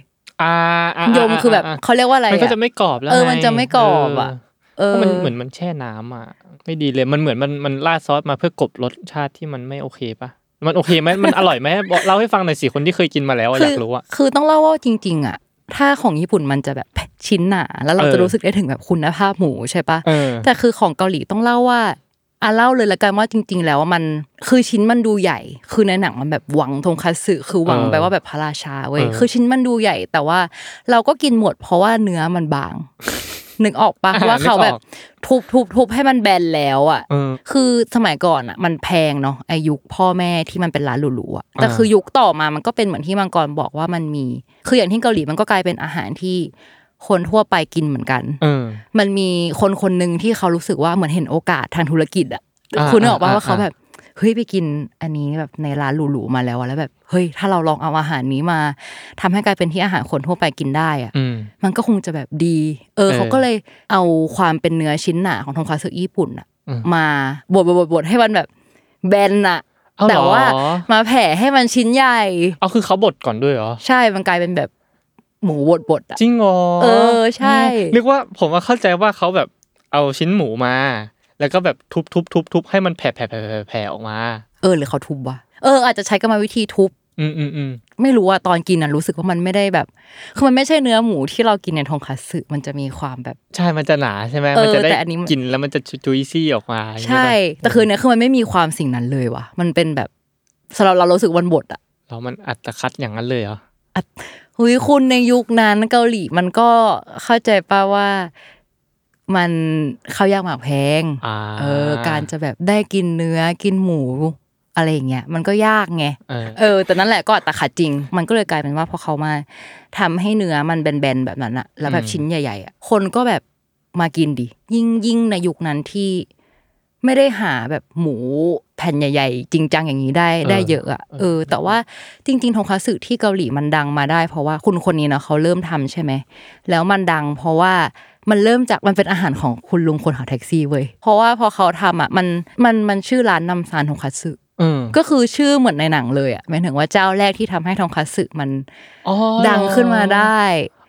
อ่าอ่ายมคือแบบเขาเรียกว่าอะไรมันก็จะอะไม่กรอบแล้วเออไงมันจะไม่กรอบอะเออเพราะมันเหมือนมันแช่น้ำอะ ไม่ดีเลยมันเหมือนมันมันราดซอสมาเพื่อกลบรสชาติที่มันไม่โอเคป่ะมันโอเคไหมมันอร่อยไหมบอกเล่าให้ฟังหน่อยสิคนที่เคยกินมาแล้วอะอยากรู้อะคือต้องเล่าว่าจริง ๆอะถ้าของญี่ปุ่นมันจะแบบชิ้นหนาแล้วเราเออจะรู้สึกได้ถึงแบบคุณภาพหมูใช่ปะเออแต่คือของเกาหลีต้องเล่าว่า อะเล่าเลยละกันว่าจริง ๆ แล้วว่ามันคือชิ้นมันดูใหญ่ คือในหนังมันแบบหวังทงคัตสึคือหวังเออไปว่าแบบพระราชาเว้ยเออคือชิ้นมันดูใหญ่ แต่ว่าเราก็กินหมด เพราะว่าเนื้อมันบางนึกออกปะอ่าว่าเขานึกออกแบบทุบทุบทุบให้มันแบนแล้วอะเออคือสมัยก่อนอะ มันแพงเนาะไอายุคพ่อแม่ที่มันเป็นร้านหรูๆอะแต่อ่าคือยุคต่อมามันก็เป็นเหมือนที่มังกรบอกว่ามันมี คืออย่างที่เกาหลีมันก็กลายเป็นอาหารที่ คนทั่วไปกินเหมือนกันเออมันมีคนคนหนึ่งที่เขารู้สึกว่าเหมือนเห็นโอกาสทางธุรกิจอะอ่าคุณนึกออกป่ะอ่าว่าเขาอ่าแบบเฮ้ยไปกินอันนี้แบบในร้านหรูๆมาแล้วอะแล้วแบบเฮ้ยถ้าเราลองเอาอาหารนี้มาทำให้กลายเป็นที่อาหารคนทั่วไปกินได้อะอืมมันก็คงจะแบบดีเออเออเขาก็เลยเอาความเป็นเนื้อชิ้นหนาของทงคัตสึญี่ปุ่นอะอืมมาบดบดบดบดให้มันแบบแบนอะเอาเหรอแต่ว่ามาแผ่ให้มันชิ้นใหญ่เอาคือเขาบดก่อนด้วยเหรอใช่มันกลายเป็นแบบ หมูบดบดอะจริงเหรอเออใช่นึกว่าผมว่าเข้าใจว่าเขาแบบเอาชิ้นหมูมา แล้วก็แบบทุบทุบทุบทุบให้มันแผ่แผ่แผ่แผ่แผ่ออกมา เออหรือเขาทุบวะเอออาจจะใช้กรรมวิธีทุบอืมอืมอืมไม่รู้อะตอนกินอะรู้สึกว่ามันไม่ได้แบบ คือมันไม่ใช่เนื้อหมูที่เรากินในทงคัตสึมันจะมีความแบบ ใช่มันจะหนาใช่ไหมเออมันจะได้แต่อันนี้มันกินแล้วมันจะจุยซี่ออกมาอย่างเงี้ยใช่ป่ะแต่คือเนี่ยคือมันไม่มีความสิ่งนั้นเลยว่ะ มันเป็นแบบสำหรับเราเรารู้สึกวันบดอะแล้วมันอัตคัดอย่างนั้นเลยเหรอ เฮ้ยคุณในยุคนั้นเกาหลีมันก็เข้าใจป่าว่ามันข้าวยากหมากแพงอ่าเออ การจะแบบได้กินเนื้อกินหมูอะไรอย่างเงี้ยมันก็ยากไงเออเออแต่นั่นแหละก็อัตขัดจริง มันก็เลยกลายเป็นว่าพอเขามาทำให้เนื้อมันแบนๆแบบนั้นอะแล้วแบบชิ้นใหญ่ๆอะคนก็แบบมากินดิยิ่งยิ่งในยุคนั้นที่ ไม่ได้หาแบบหมูแผ่นใหญ่ๆ จริงจังอย่างนี้ได้ได้เยอะอะเออ แต่ว่าจริง ๆทงคัตสึที่เกาหลีมันดังมาได้ เพราะว่าคุณคนนี้เนาะเขาเริ่มทำใช่ไหมแล้วมันดังเพราะว่ามันเริ่มจากมันเป็นอาหารของคุณลุงคนขับแท็กซี่เว้ยเพราะว่าพอเขาทำอะมันมันมันชื่อร้านนำซานทงคัตสึเออก็คือชื่อเหมือนในหนังเลยอะหมายถึงว่าเจ้าแรกที่ทำให้ทองคัตสึมันอ๋อดังขึ้นมาได้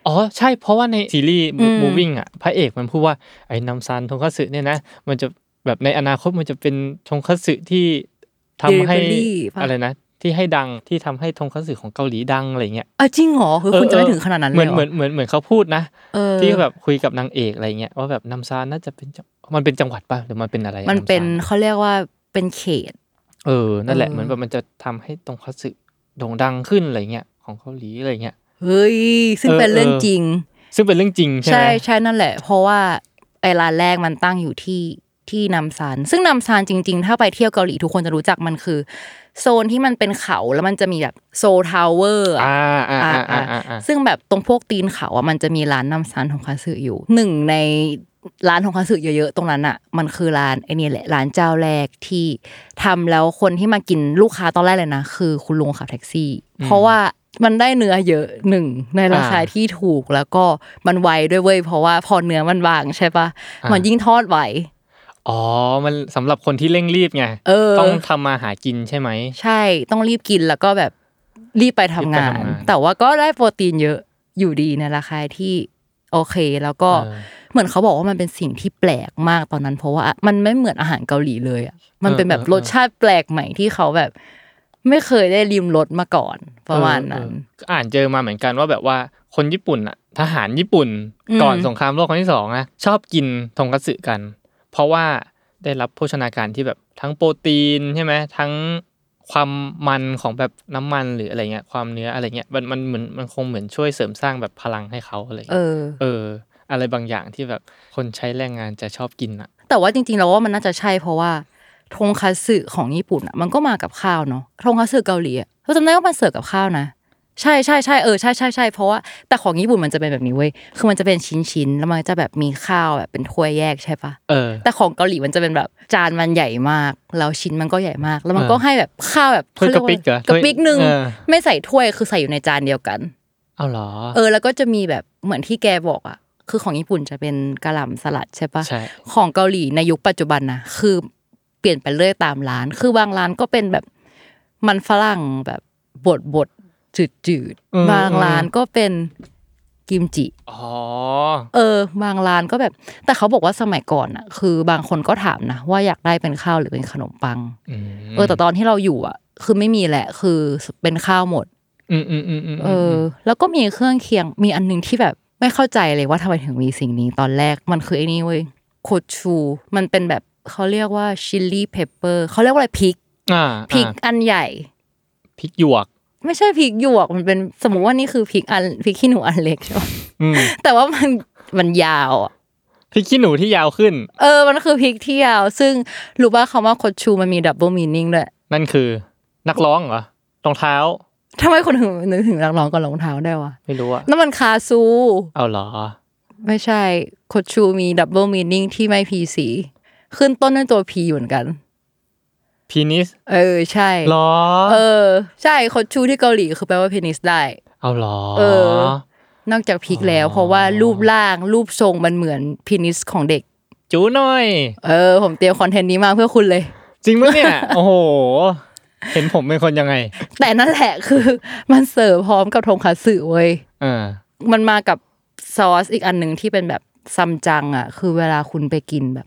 อ๋อใช่เพราะว่าในซีรีส์อืมมูวิ่งอะพระเอกมันพูดว่าไอ้นำซานทงคัตสึเนี่ยนะ มันจะ แบบในอนาคตมันจะเป็นทงคัตสึที่ทำให้ Delivery ปะอะไรนะ ที่ให้ดังที่ทำให้ทงคัตสึของเกาหลีดังอะไรเงี้ยอะจริงเหรอคือคุณจะไม่ถึงขนาดนั้นเหเลมือยนเหรเหมือนเหมือนเหมือนเขาพูดนะเออที่แบบคุยกับนางเอกอะไรเงี้ยว่าแบบนำซานน่าจะเป็นจังมันเป็นจังหวัดป่ะหรือมันเป็นอะไร มันเป็นำซาเขาเรียกว่าเป็นเขต เออนั่นแหละเออเหมือนแบบมันจะทำให้ทงคัตสึโด่งดังขึ้นอะไรเงี้ยของเกาหลีอะไรเงี้ยเฮ้ยซึ่งเออเป็นเรื่องเออจริง ซึ่งเป็นเรื่องจริงใช่ไหมใช่ใช่นั่นแหละ เพราะว่าไอ้ร้านแรกมันตั้งอยู่ที่ ที่นำซานซึ่งนำซานจริง ๆ ถ้าไปเที่ยวเกาหลีทุกคนจะรู้จักมันคือ โซนที่มันเป็นเขาแล้วมันจะมีแบบโซล Tower อ่าอ่าอ่าอ่าอ่าอ่าซึ่งแบบตรงพวกตีนเขาอะมันจะมีร้านนัมซานทงคัตสึอยู่หนึ่งในร้านทงคัตสึเยอะๆตรงนั้นอะ มันคือร้านไอ้นี่แหละร้านเจ้าแรกที่ทำแล้วคนที่มากินลูกค้าตอนแรกเลยนะ คือคุณลุงขับแท็กซี่ เพราะว่ามันได้เนื้อเยอะหนึ่งในราคาที่ถูกแล้วก็มันไวด้วยเว้ยเพราะว่าพอเนื้อมันบางใช่ปะมันยิ่งทอดไว อ๋อ มันสำหรับคนที่เร่งรีบไงเออต้องทำมาหากินใช่ไหม ใช่ ต้องรีบกินแล้วก็แบบรีบไปทำงานรีบไปทำงาน แต่ว่าก็ได้โปรตีนเยอะอยู่ดีในราคาที่โอเค แล้วก็เออเหมือนเขาบอกว่ามันเป็นสิ่งที่แปลกมากตอนนั้น เพราะว่ามันไม่เหมือนอาหารเกาหลีเลยอะ มันเป็นแบบเออเออรสชาติแปลกใหม่ที่เขาแบบ ไม่เคยได้ริมรสมาก่อนประมาณนั้นเออเอออ่านเจอมาเหมือนกันว่าแบบว่าคนญี่ปุ่นอะทหารญี่ปุ่นอืมก่อนสงครามโลกครั้งที่สองนะชอบกินทงคัตสึกัน เพราะว่าได้รับโภชนาการที่แบบทั้งโปรตีนใช่ไหมทั้งความมันของแบบน้ำมันหรืออะไรเงี้ยความเนื้ออะไรเงี้ยมันมันเหมือนมันคงเหมือนช่วยเสริมสร้างแบบพลังให้เขาอะไรเอเงี้ยอเออ อะไรบางอย่างที่แบบคนใช้แรงงานจะชอบกินอะแต่ว่าจริงๆเราว่ามันน่าจะใช่เพราะว่าทงคัตสึของญี่ปุ่นอะมันก็มากับข้าวเนาะทงคัตสึเกาหลีอะเราจำได้ว่ามันเสิร์ฟกับข้าวนะ ใช่ใช่ใช่เออใช่ใช่ใช่เพราะว่าแต่ของญี่ปุ่นมันจะเป็นแบบนี้เว้ยคือมันจะเป็นชิ้นชิ้นๆแล้วมันจะแบบมีข้าวแบบเป็นถ้วยแยกใช่ปะเออแต่ของเกาหลีมันจะเป็นแบบจานมันใหญ่มาก แล้วชิ้นมันก็ใหญ่มาก แล้วมันก็เออให้แบบข้าวแบบถ้วยกระปิกเหรอกระปิกหนึ่งเออไม่ใส่ถ้วยคือใส่อยู่ในจานเดียวกันเอาเหรอ เออแล้วก็จะมีแบบเหมือนที่แกบอกอะคือของญี่ปุ่นจะเป็นกะหล่ำสลัดใช่ปะใช่ของเกาหลีในยุคปัจจุบันนะคือเปลี่ยนไปเรื่อยตามร้าน คือบางร้านก็เป็นแบบมันฝรั่งแบบบดบด จืดจืดๆอืมบางร้านก็เป็นกิมจิอ๋อเออ บางร้านก็แบบ แต่เขาบอกว่าสมัยก่อนอะ คือบางคนก็ถามนะว่าอยากได้เป็นข้าวหรือเป็นขนมปังอืมเออแต่ตอนที่เราอยู่อะ คือไม่มีแหละ คือเป็นข้าวหมด อืมอืมอืมอืมเออ แล้วก็มีเครื่องเคียงมีอันหนึงที่แบบไม่เข้าใจเลยว่าทำไมถึงมีสิ่งนี้ตอนแรกมันคือไอ้นี่เว้ยโคชู มันเป็นแบบเขาเรียกว่า chili pepper เขาเรียกว่าอะไรพริกอ่าพริกอ่าอันใหญ่พริกหยวก ไม่ใช่พริกหยวกมันเป็นสมมติว่านี่คือพริกอันพริกขี้หนูอันเล็กใช่ปะอืมแต่ว่ามันมันยาวอะพริกขี้หนูที่ยาวขึ้น เออ มันคือพริกที่ยาว ซึ่งรู้ป่ะคำว่าโคชูมันมี double meaning ด้วย นั่นคือนักร้องเหรอรองเท้าทำไมคนถึงนึกถึงนักร้องกับรองเท้าได้วะไม่รู้อะนั่นมันคาซู เอาเหรอ ไม่ใช่โคชูมี double meaning ที่ไม่ PC ขึ้นต้นด้วยตัว P เหมือนกัน penis เออใช่เหรอ เออ ใช่โคชูที่เกาหลีคือแปลว่า penis ได้ เอาเหรอ เออ นอกจากพริกแล้วอ๋อเพราะว่ารูปร่างรูปทรงมันเหมือน penis ของเด็ก จู๋น้อย เออ ผมเตรียม content นี้มาเพื่อคุณเลย จริงปะเนี่ย โอ้โห เห็นผมเป็นคนยังไง แต่นั่นแหละคือ มันเสิร์ฟพร้อมกับทงคัตสึเว้ยเออมันมากับซอสอีกอันหนึ่งที่เป็นแบบซัมจังอะ คือเวลาคุณไปกินแบบ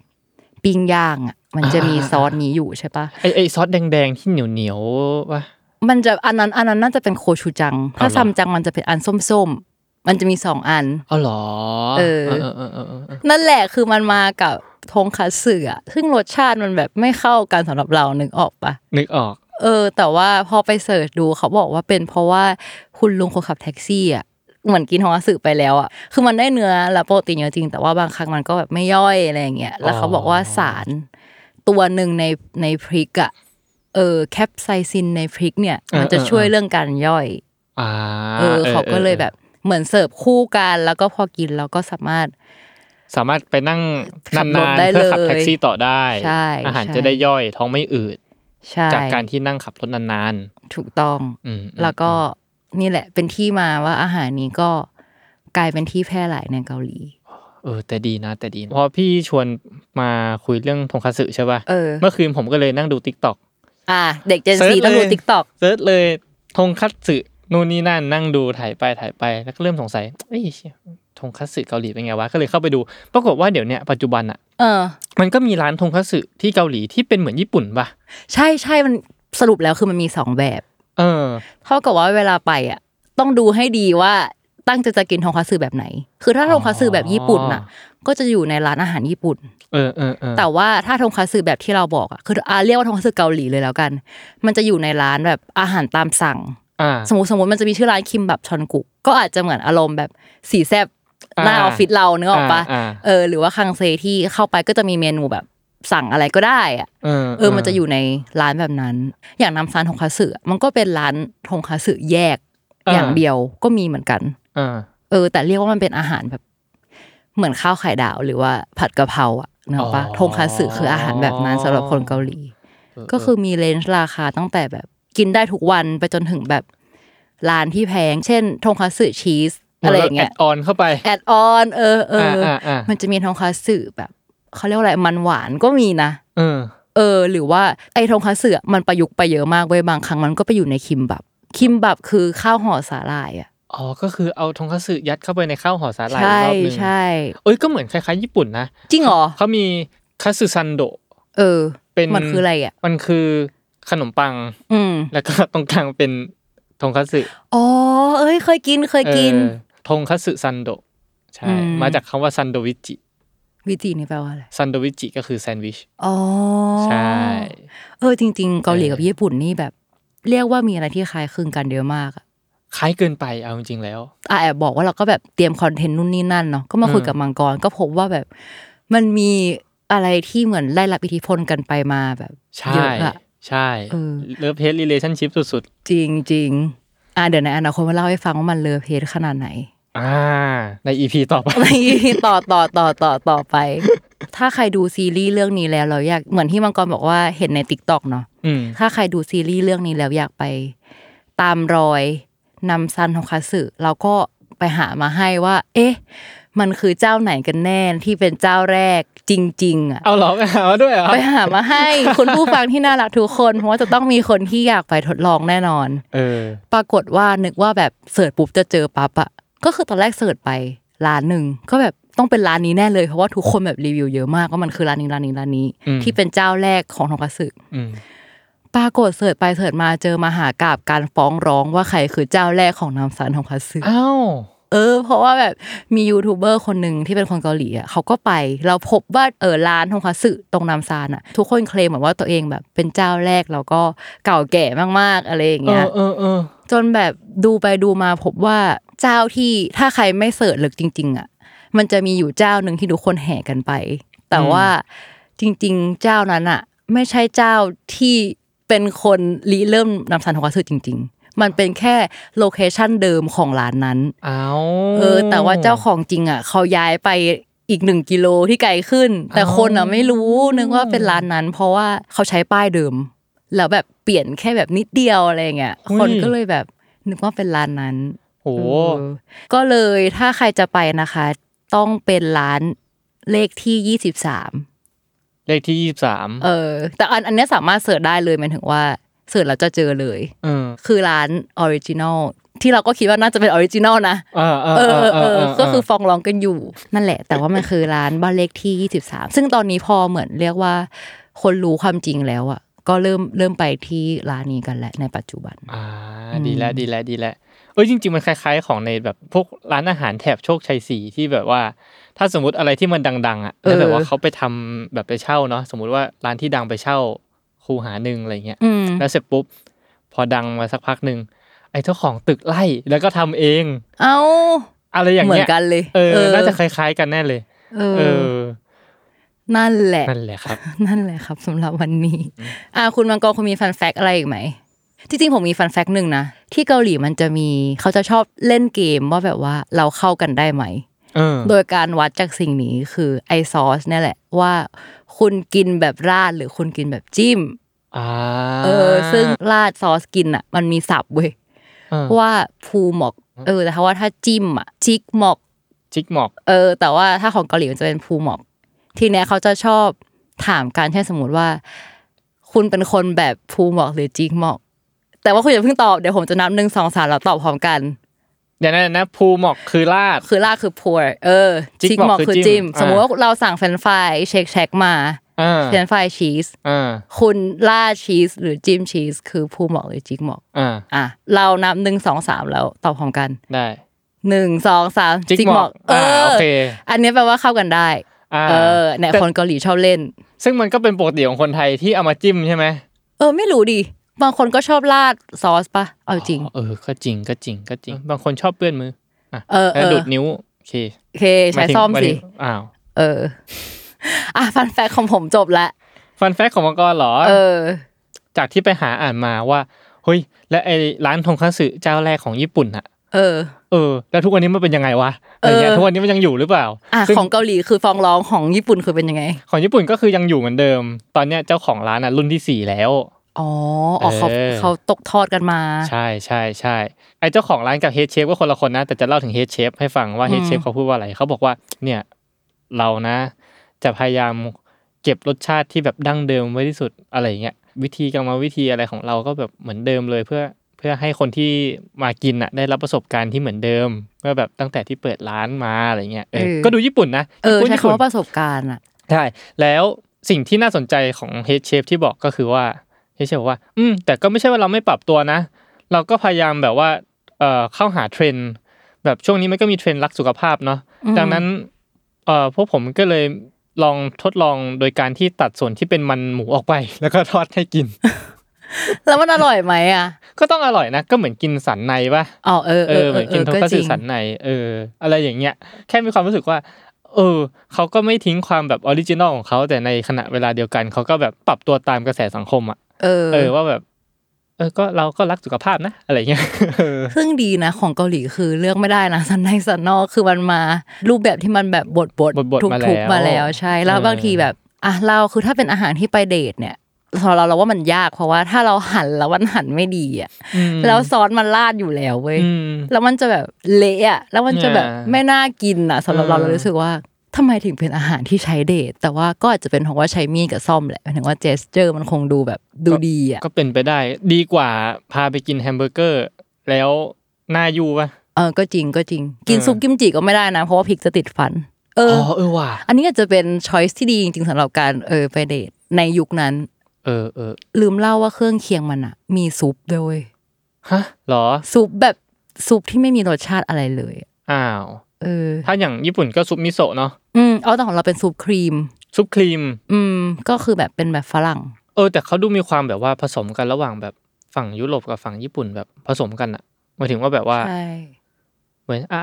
ปิ้งย่างอะ มันจะมีซอสนี้อยู่ใช่ปะไอไอซอสแดงๆที่เหนียวเหนียวๆวะมันจะอันนั้นอันนั้นน่าจะเป็นโคชูจัง ถ้าเอาเหรอซัมจังมันจะเป็นอันส้มๆมันจะมีสองอันเอาเหรอเออเออเออเออเออเออนั่นแหละคือมันมากับทงคัตสึอะซึ่งรสชาติมันแบบไม่เข้ากันสำหรับเรานึกออกปะนึกออก เออ แต่ว่าพอไป search ดูเขาบอกว่าเป็นเพราะว่าคุณลุงคนขับแท็กซี่อะเหมือนกินทงคัตสึไปแล้วอะ คือมันได้เนื้อและโปรตีนเยอะจริง แต่ว่าบางครั้งมันก็แบบไม่ย่อยอะไรอย่างเงี้ย แล้วเขาบอกว่าสาร ตัวหนึ่งในในพริกอะเออ capsaicin ในพริกเนี่ย มันจะช่วยเรื่องการย่อยอ่าเออเขาก็เลยแบบเหมือนเสิร์ฟคู่กัน แล้วก็พอกินแล้วก็สามารถ สามารถไปนั่งขับรถนานได้ๆเพื่อขับเลยแท็กซี่ต่อได้ใช่อาหารใช่จะได้ย่อยท้องไม่อืดใช่จากการที่นั่งขับรถนานถูกต้องๆอืมแล้วก็นี่แหละเป็นที่มาว่าอาหารนี้ก็กลายเป็นที่แพร่หลายในเกาหลี เออแต่ดีนะแต่ดีนะพอพี่ชวนมาคุยเรื่องทงคัตสึใช่ป่ะเออ เมื่อคืนผมก็เลยนั่งดูติ๊กต็อกอะเด็ก Gen Z search ต้องดูเลยติ๊กต็อก search เลยทงคัตสึนู่นนี่นั่นนั่งดูถ่ายไปถ่ายไปแล้วก็เริ่มสงสัยเอ้ยเชี่ยทงคัตสึเกาหลีเป็นไงวะก็เลยเข้าไปดู ปรากฏว่าเดี๋ยวเนี้ยปัจจุบันอะเออ มันก็มีร้านทงคัตสึที่เกาหลีที่เป็นเหมือนญี่ปุ่นป่ะใช่ใช่มันสรุปแล้วคือมันมีสองแบบ เออ เท่ากับว่าเวลาไปอะ ต้องดูให้ดีว่า ตั้งใจจะกินทงคัตสึแบบไหน คือถ้าทงคัตสึแบบญี่ปุ่นน่ะ ก็จะอยู่ในร้านอาหารญี่ปุ่นเออเออเออแต่ว่าถ้าทงคัตสึแบบที่เราบอกอะคืออาเรียกว่าทงคัตสึเกาหลีเลยแล้วกัน มันจะอยู่ในร้านแบบอาหารตามสั่งอ่าสมมติสมมติมันจะมีชื่อร้านคิมแบบชอนกุกก็อาจจะเหมือนอารมณ์แบบสีแซบหน้าออ่าอฟฟิศเราเนื้อออกปะอ่าเออหรือว่าคังเซที่เข้าไปก็จะมีเมนูแบบสั่งอะไรก็ได้อะเออเออมันจะอยู่ในร้านแบบนั้น อย่างน้ำซานทงคัตสึอะมันก็เป็นร้านทงคัตสึแยกอย่างเดียวก็มีเหมือนกันอ่า เออ แต่เรียกว่ามันเป็นอาหารแบบ เหมือนข้าวไข่ดาว หรือว่าผัดกะเพราอะเนกอะปะทงคัตสึคืออาหารแบบนั้นสำหรับคนเกาหลี ก็คือมีเลนส์ราคาตั้งแต่แบบกินได้ทุกวันไปจนถึงแบบร้านที่แพง เช่นทงคัตสึชีสอะไรอย่างเงี้ย add-on เข้าไป add-on เออเออออ่าอ่ามันจะมีทงคัตสึแบบเขาเรียกว่าอะไรมันหวานก็มีนะเออ เออ หรือว่าไอ้ทงคัตสึอะมันประยุกต์ไปเยอะมากเว้ยบางครั้งมันก็ไปอยู่ในคิมบับ คิมบับคือข้าวห่อสาหร่ายอะ อ๋อ ก็คือเอาทงคัตสึยัดเข้าไปในข้าวห่อสาหร่ายใช่อีกรอบหนึงใช่เอ้ยก็เหมือนคล้ายๆญี่ปุ่นนะจริงเหรอเขามีคัตสึซันโดะเออ เป็นมันคืออะไรอะ มันคือขนมปัง อืมแล้วก็ตรงกลางเป็นทงคัตสึอ๋อเอ้ย เคยกินเคยกินเออ๋อ ทงคัตสึ サンド ใช่อืมมาจากคำว่าサンドウィッチウィッチ นี่แปลว่าอะไรサンドウィッチ ก็คือแซนด์วิชอ๋อใช่เออจริง ๆ เกาหลีกับเออญี่ปุ่นนี่แบบ เรียกว่ามีอะไรที่คล้ายคลึงกันเยอะมากอะ คล้ายเกินไปเอาจริงๆแล้วอะแอบบอกว่าเราก็แบบเตรียม content นู่นนี่นั่นเนาะก็มาคุยอืมกับมังกรก็พบว่าแบบมันมีอะไรที่เหมือนได้รับอิทธิพลกันไปมาแบบใช่เยอะอะใช่เออ love-hate relationship สุดจริงจริงอ่าเดี๋ยวในอนาคตมาเล่าให้ฟังว่ามัน love-hate ขนาดไหน อ่า ใน EP ต่อไปในต่อต่อต่อต่อต่อไป ถ้าใครดูซีรีส์เรื่องนี้แล้วเราอยากเหมือนที่มังกรบอกว่าเห็นใน TikTok เนาะอืมถ้าใครดูซีรีส์เรื่องนี้แล้วอยากไป ตามรอย นัมซันทงคัตสึเราก็ไปหามาให้ว่า เอ๊ะ มันคือเจ้าไหนกันแน่ที่เป็นเจ้าแรกจริง ๆอะเอาเหรอไปหามาด้วยเหรอไปหามาให้ คุณผู้ฟังที่น่ารักทุกคนเพราะว่าจะต้องมีคนที่อยากไปทดลองแน่นอน เออ ปรากฏว่านึกว่าแบบ search ปุ๊บจะเจอปั๊บอะก็คือตอนแรก search ไปร้านหนึ่งก็แบบต้องเป็นร้านนี้แน่เลยเพราะว่าทุกคนแบบรีวิวเยอะมากว่ามันคือร้านนี้ร้านนี้ร้านนี้อืมที่เป็นเจ้าแรกของทงคัตสึอืม ปรากฏ search ไป search มาเจอมหากาพย์การฟ้องร้องว่าใครคือเจ้าแรกของนัมซันทงคัตสึอ้าวเออ เพราะว่าแบบมียูทูบเบอร์คนหนึ่งที่เป็นคนเกาหลีอะเขาก็ไปเราพบว่าเออร้านทงคัตสึตรงน้ำซานอะ ทุกคนเคลมเหมือนว่าตัวเองแบบเป็นเจ้าแรกแล้วก็เก่าแก่มากๆอะไรอย่างเอเงี้ยอเออเออจนแบบดูไปดูมาพบว่าเจ้าที่ถ้าใครไม่เสิร์ชลึกจริง ๆ อะ มันจะมีอยู่เจ้าหนึ่งที่ทุกคนแห่กันไป แต่ว่าจริง ๆ เจ้านั้นอะ ไม่ใช่เจ้าที่ เป็นคนริเริ่มนำสันทงคัตสึจริง ๆ มันเป็นแค่โลเคชันเดิมของร้านนั้นเอาเออ แต่ว่าเจ้าของจริงอะเขาย้ายไปอีกหนึ่งกิโลที่ไกลขึ้น แต่คนอะไม่รู้นึกว่าเป็นร้านนั้น เพราะว่าเขาใช้ป้ายเดิม แล้วแบบเปลี่ยนแค่แบบนิดเดียวอะไรเงี้ยคนก็เลยแบบนึกว่าเป็นร้านนั้นโอ้เออก็เลยถ้าใครจะไปนะคะ ต้องเป็นร้านเลขที่ยี่สิบสาม เลขที่ยี่สิบสามเออ แต่อันอันเนี้ยสามารถเสิร์ชได้เลยหมายถึงว่าsearch แล้วจะเจอเลยเออคือร้าน original ที่เราก็คิดว่าน่าจะเป็น original นะเออเออเออเออเออก็คือฟ้องร้องกันอยู่ นั่นแหละ แต่ว่ามันคือร้านบ้านเลขที่ 23 ซึ่งตอนนี้พอเหมือนเรียกว่า คนรู้ความจริงแล้วอะ ก็เริ่มเริ่มไปที่ร้านนี้กันแล้วในปัจจุบัน อ่า ดีแล้วดีแล้วดีแล้วเอ้ยจริง ๆ มันคล้าย ๆ ของในแบบพวกร้านอาหารแถบโชคชัยสี่ที่แบบว่า ถ้าสมมติอะไรที่มันดัง ๆ อะแล้วแบบว่าเขาไปทำแบบไปเช่าเนาะสมมุติว่าร้านที่ดังไปเช่าคูหาหนึ่งอะไรเงี้ยอืมแล้วเสร็จปุ๊บ พอดังมาสักพักหนึ่งไอ้เจ้าของตึกไล่แล้วก็ทำเอง เอาอะไรอย่างเหมือเงี้นยกันเลย เออ น่าจะคล้ายๆกันแน่เลยเอเอออ นั่นแหละ นั่นแหละครับ นั่นแหละครับสำหรับวันนี้ อ่า คุณมังกรคุณมีฟันแฟกอะไรอีกไหมจริงๆผมมีฟันแฟกหนึ่งนะที่เกาหลีมันจะมีเขาจะชอบเล่นเกมว่าแบบว่าเราเข้ากันได้ไหมเออ โดยการวัดจากสิ่งนี้คือไอซอสเนี่ยแหละว่า คุณกินแบบราดหรือคุณกินแบบจิ้มอ่าเออ ซึ่งราดซอสกินอะ มันมีศัพท์เว้ยเออว่าพูหมอก เออแต่ถ้าว่าถ้าจิ้มอะจิกหมอกจิกหมอกเออ แต่ว่าถ้าของเกาหลีมันจะเป็นพูหมอก ทีเนี้ยเขาจะชอบถามการเช่นสมมติว่า คุณเป็นคนแบบพูหมอกหรือจิกหมอก แต่ว่าคุณอย่าเพิ่งตอบเดี๋ยวผมจะนับหนึ่งสองสามแล้วตอบพร้อมกัน เดี๋ยวนะนะภูหมอกคือลาดคือราดคือพูเออจิกจิกหมอกหมอกคือคือจิ้จิ้มมอ่าสมมุติว่าเราสั่งเฟรนช์ฟรายเช็คเช็คมาอ่าเฟรนช์ฟรายชีสอ่าคุณราดชีสหรือจิ้มชีสคือพูหมอกหรือจิกหมอกอ่าอะเรานับหนึ่งสองสามแล้วตอบพร้อมกันได้หนึ่งสองสามจิกหมอกเออ่าอโอเคอันนี้แปลว่าเข้ากันได้อ่าเออเนี่ยแต่คนเกาหลีชอบเล่น ซึ่งมันก็เป็นปกติของคนไทยที่เอามาจิ้มใช่ไหมเออไม่รู้ดิ บางคนก็ชอบราดซอสปะเอาจริงอ๋อเออ ก็จริงก็จริงก็จริง บางคนชอบเปื้อนมืออะเออแล้วเออดูดนิ้วโอเคโอเคใช้ซ่อมหายสิถึงอ้าวเออ อะฟันแฟกของผมจบละฟันแฟกของมังกรเหรอ เออ จากที่ไปหาอ่านมาว่าเฮ้ย และไอ้ร้านทงคัตสึเจ้าแรกของญี่ปุ่นอะเออ เออ แล้วทุกวันนี้มันเป็นยังไงวะอะไรเงี้ยเออทุกวันนี้มันยังอยู่หรือเปล่าอะซึ่งของเกาหลีคือฟ้องร้องของญี่ปุ่นคือเป็นยังไง ของญี่ปุ่นก็คือยังอยู่เหมือนเดิม ตอนเนี้ยเจ้าของร้านอะรุ่นที่สี่แล้ว อ๋ออ๋อเขาเออ เขาตกทอดกันมา ใช่ใช่ใช่ไอ้เจ้าของร้านกับเฮดเชฟก็คนละคนนะ แต่จะเล่าถึงเฮดเชฟให้ฟังว่าเฮดเชฟเขาพูดว่าอะไรเขาบอกว่าเนี่ยเรานะ จะพยายามเก็บรสชาติที่แบบดั้งเดิมไว้ที่สุดอะไรเงี้ยวิธีกรรมวิธีอะไรของเราก็แบบเหมือนเดิมเลยเพื่อเพื่อให้คนที่มากินอะได้รับประสบการณ์ที่เหมือนเดิมเมื่อแบบตั้งแต่ที่เปิดร้านมาอะไรเงี้ยเออเออ ก็ดูญี่ปุ่นนะเออพูดใช้ญี่ปุ่น คำว่าประสบการณ์อะ ใช่แล้วสิ่งที่น่าสนใจของ head chef ที่บอกก็คือว่า head chef บอกว่า อืมแต่ก็ไม่ใช่ว่าเราไม่ปรับตัวนะ เราก็พยายามแบบว่าเอ่อเข้าหาเทรนด์แบบช่วงนี้มันก็มีเทรนด์รักสุขภาพเนาะอืมดังนั้นเอ่อพวกผมก็เลยลองทดลองโดยการที่ตัดส่วนที่เป็นมันหมูออกไป แล้วก็ทอดให้กิน แล้วมันอร่อยไหมอะ ก็ต้องอร่อยนะ ก็เหมือนกินสันในปะอ๋อเออเอเอออเหเอมืออนเอกินอทงก็คัตจสึริงสันในเออ อะไรอย่างเงี้ย แค่มีความรู้สึกว่า เออเขาก็ไม่ทิ้งความแบบ original ของเขาแต่ในขณะเวลาเดียวกันเขาก็แบบปรับตัวตามกระแสสังคมอะ เออเออว่าแบบ เออก็เราก็รักสุขภาพนะ อะไรเงี้ยเออซึ่งดีนะ ของเกาหลีคือเลือกไม่ได้นะสันในสันนอกคือมันมา รูปแบบที่มันแบบบดบดบดๆทุกมาทุกแล้วมาแล้วใช่แล้วเออบางทีแบบอะเราคือถ้าเป็นอาหารที่ไปเดทเนี่ยสำหรับเราเราว่ามันยากเพราะว่าถ้าเราหั่นแล้วมันหั่นไม่ดีอะอืมแล้วซอสมันราดอยู่แล้วเว้ยอืมแล้วมันจะแบบเละอะแล้วมันจะแบบอ่าไม่น่ากินอะสำหรับเราเออเรารู้สึกว่า ทำไมถึงเป็นอาหารที่ใช้เดท แต่ว่าก็อาจจะเป็นเพราะว่าใช้มีดกับส้อมแหละหมายถึงว่า gesture มันคงดูแบบดูดีอะก็เป็นไปได้ ดีกว่าพาไปกินแฮมเบอร์เกอร์ แล้วหน้ายูปะเออก็จริงก็จริง กินเออซุปกิมจิก็ไม่ได้นะ เพราะว่าพริกจะติดฟัน เออ๋ออเออว่ะอันนี้อาจจะเป็น choice ที่ดีจริงๆสำหรับการเออไปเดทในยุคนั้น เออเออลืมเล่าว่าเครื่องเคียงมันอะมีซุปด้วยเวยฮะเหรอ ซุปแบบซุปที่ไม่มีรสชาติอะไรเลยอะอ้าว เออถ้าอย่างญี่ปุ่นก็ซุปมิโซะเนาะอืมเอาแต่ของเราเป็นซุปครีม ซุปครีม อืม ก็คือแบบเป็นแบบฝรั่ง เออ แต่เขาดูมีความแบบว่าผสมกันระหว่างแบบฝั่งยุโรปกับฝั่งญี่ปุ่นแบบผสมกันอะหมายถึงว่าแบบว่าใช่เหมือนอ่า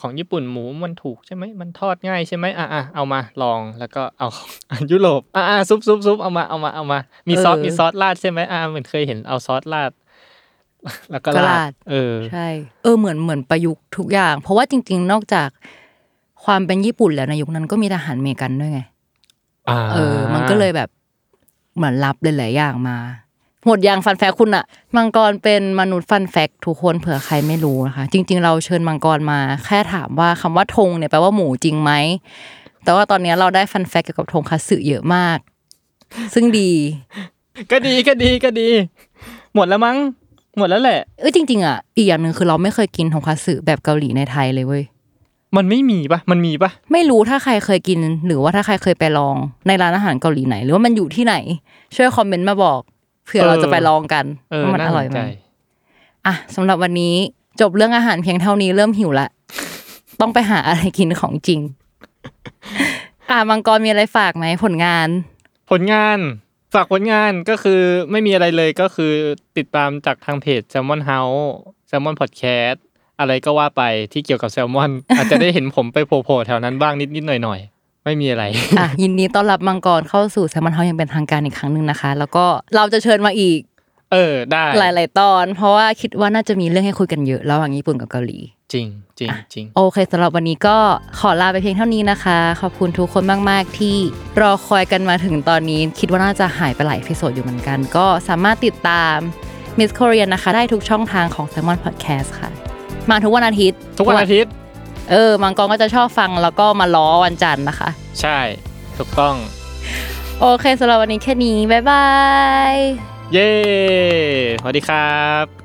ของญี่ปุ่นหมูมันถูกใช่ไหมมันทอดง่ายใช่ไหมอ่าอ่าเอามาลองแล้วก็เอาของยุโรปอ่าอ่าซุปซุปซุปเอามาเอามาเอามา มีซอสมีซอสราดใช่ไหมอ่าเหมือนเคยเห็นเอาซอสราด แล้วก็ก็ราราดดเออ ใช่ เออ เหมือนเหมือนประยุกต์ทุกอย่าง เพราะว่าจริง ๆ นอกจากความเป็นญี่ปุ่นแล้วในยุคนั้นก็มีทหารอเมริกันด้วยไงอ่าเออ มันก็เลยแบบเหมือนรับหลายๆอย่างมาหมดอย่างฟันแฟกคุณอะมังกรเป็นมนุษย์ฟันแฟกทุกคนเผื่อใครไม่รู้นะคะ จริง ๆ เราเชิญมังกรมา แค่ถามว่าคำว่าธงเนี่ยแปลว่าหมูจริงไหมแต่ว่าตอนนี้เราได้ฟันแฟกเกี่ยวกับธงคัตสึเยอะมาก ซึ่งดี ก็ดีก็ดีก็ดี หมดแล้วมั้ง หมดแล้วแหละเออจริง ๆอะอีกอย่างหนึ่งคือเราไม่เคยกินทงคัตสึแบบเกาหลีในไทยเลยเว้ยมันไม่มีปะมันมีปะไม่รู้ถ้าใครเคยกิน หรือว่าถ้าใครเคยไปลองในร้านอาหารเกาหลีไหน หรือว่ามันอยู่ที่ไหน ช่วยคอมเมนต์มาบอกเผื่อเราจะไปลองกันเออว่ามันน่าอสร่อยนไหใจมอะสำหรับวันนี้จบเรื่องอาหารเพียงเท่านี้เริ่มหิวละ ต้องไปหาอะไรกินของจริง อะมังกรมีอะไรฝากไหมผลงาน ผลงาน ฝากผลงานก็คือไม่มีอะไรเลยก็คือติดตามจากทางเพจ Salmon House Salmon Podcast อะไรก็ว่าไปที่เกี่ยวกับแซลมอน อาจจะได้เห็นผมไปโผล่ๆแถวนั้นบ้างนิดๆหน่อยๆไม่มีอะไรอะยินดีต้อนรับมังกรเข้าสู่แซมมอนเฮายังเป็นทางการอีกครั้งหนึ่งนะคะ แล้วก็เราจะเชิญมาอีก เออได้ หลาย ๆ ตอน เพราะว่าคิดว่าน่าจะมีเรื่องให้คุยกันเยอะระหว่างญี่ปุ่นกับเกาหลี จริงจริงจริงโอเคสำหรับวันนี้ก็ขอลาไปเพียงเท่านี้นะคะ ขอบคุณทุกคนมาก ๆ ที่รอคอยกันมาถึงตอนนี้ คิดว่าน่าจะหายไปหลาย episode อยู่เหมือนกัน ก็สามารถติดตาม Miss Korean นะคะ ได้ทุกช่องทางของ Salmon Podcast ค่ะ มาทุกวันอาทิตย์ ทุกวันอาทิตย์ เออ มังกรก็จะชอบฟังแล้วก็มาล้อวันจันทร์นะคะ ใช่ ถูกต้อง โอเคสำหรับวันนี้แค่นี้ บ๊ายบาย เย้สวัสดีครับ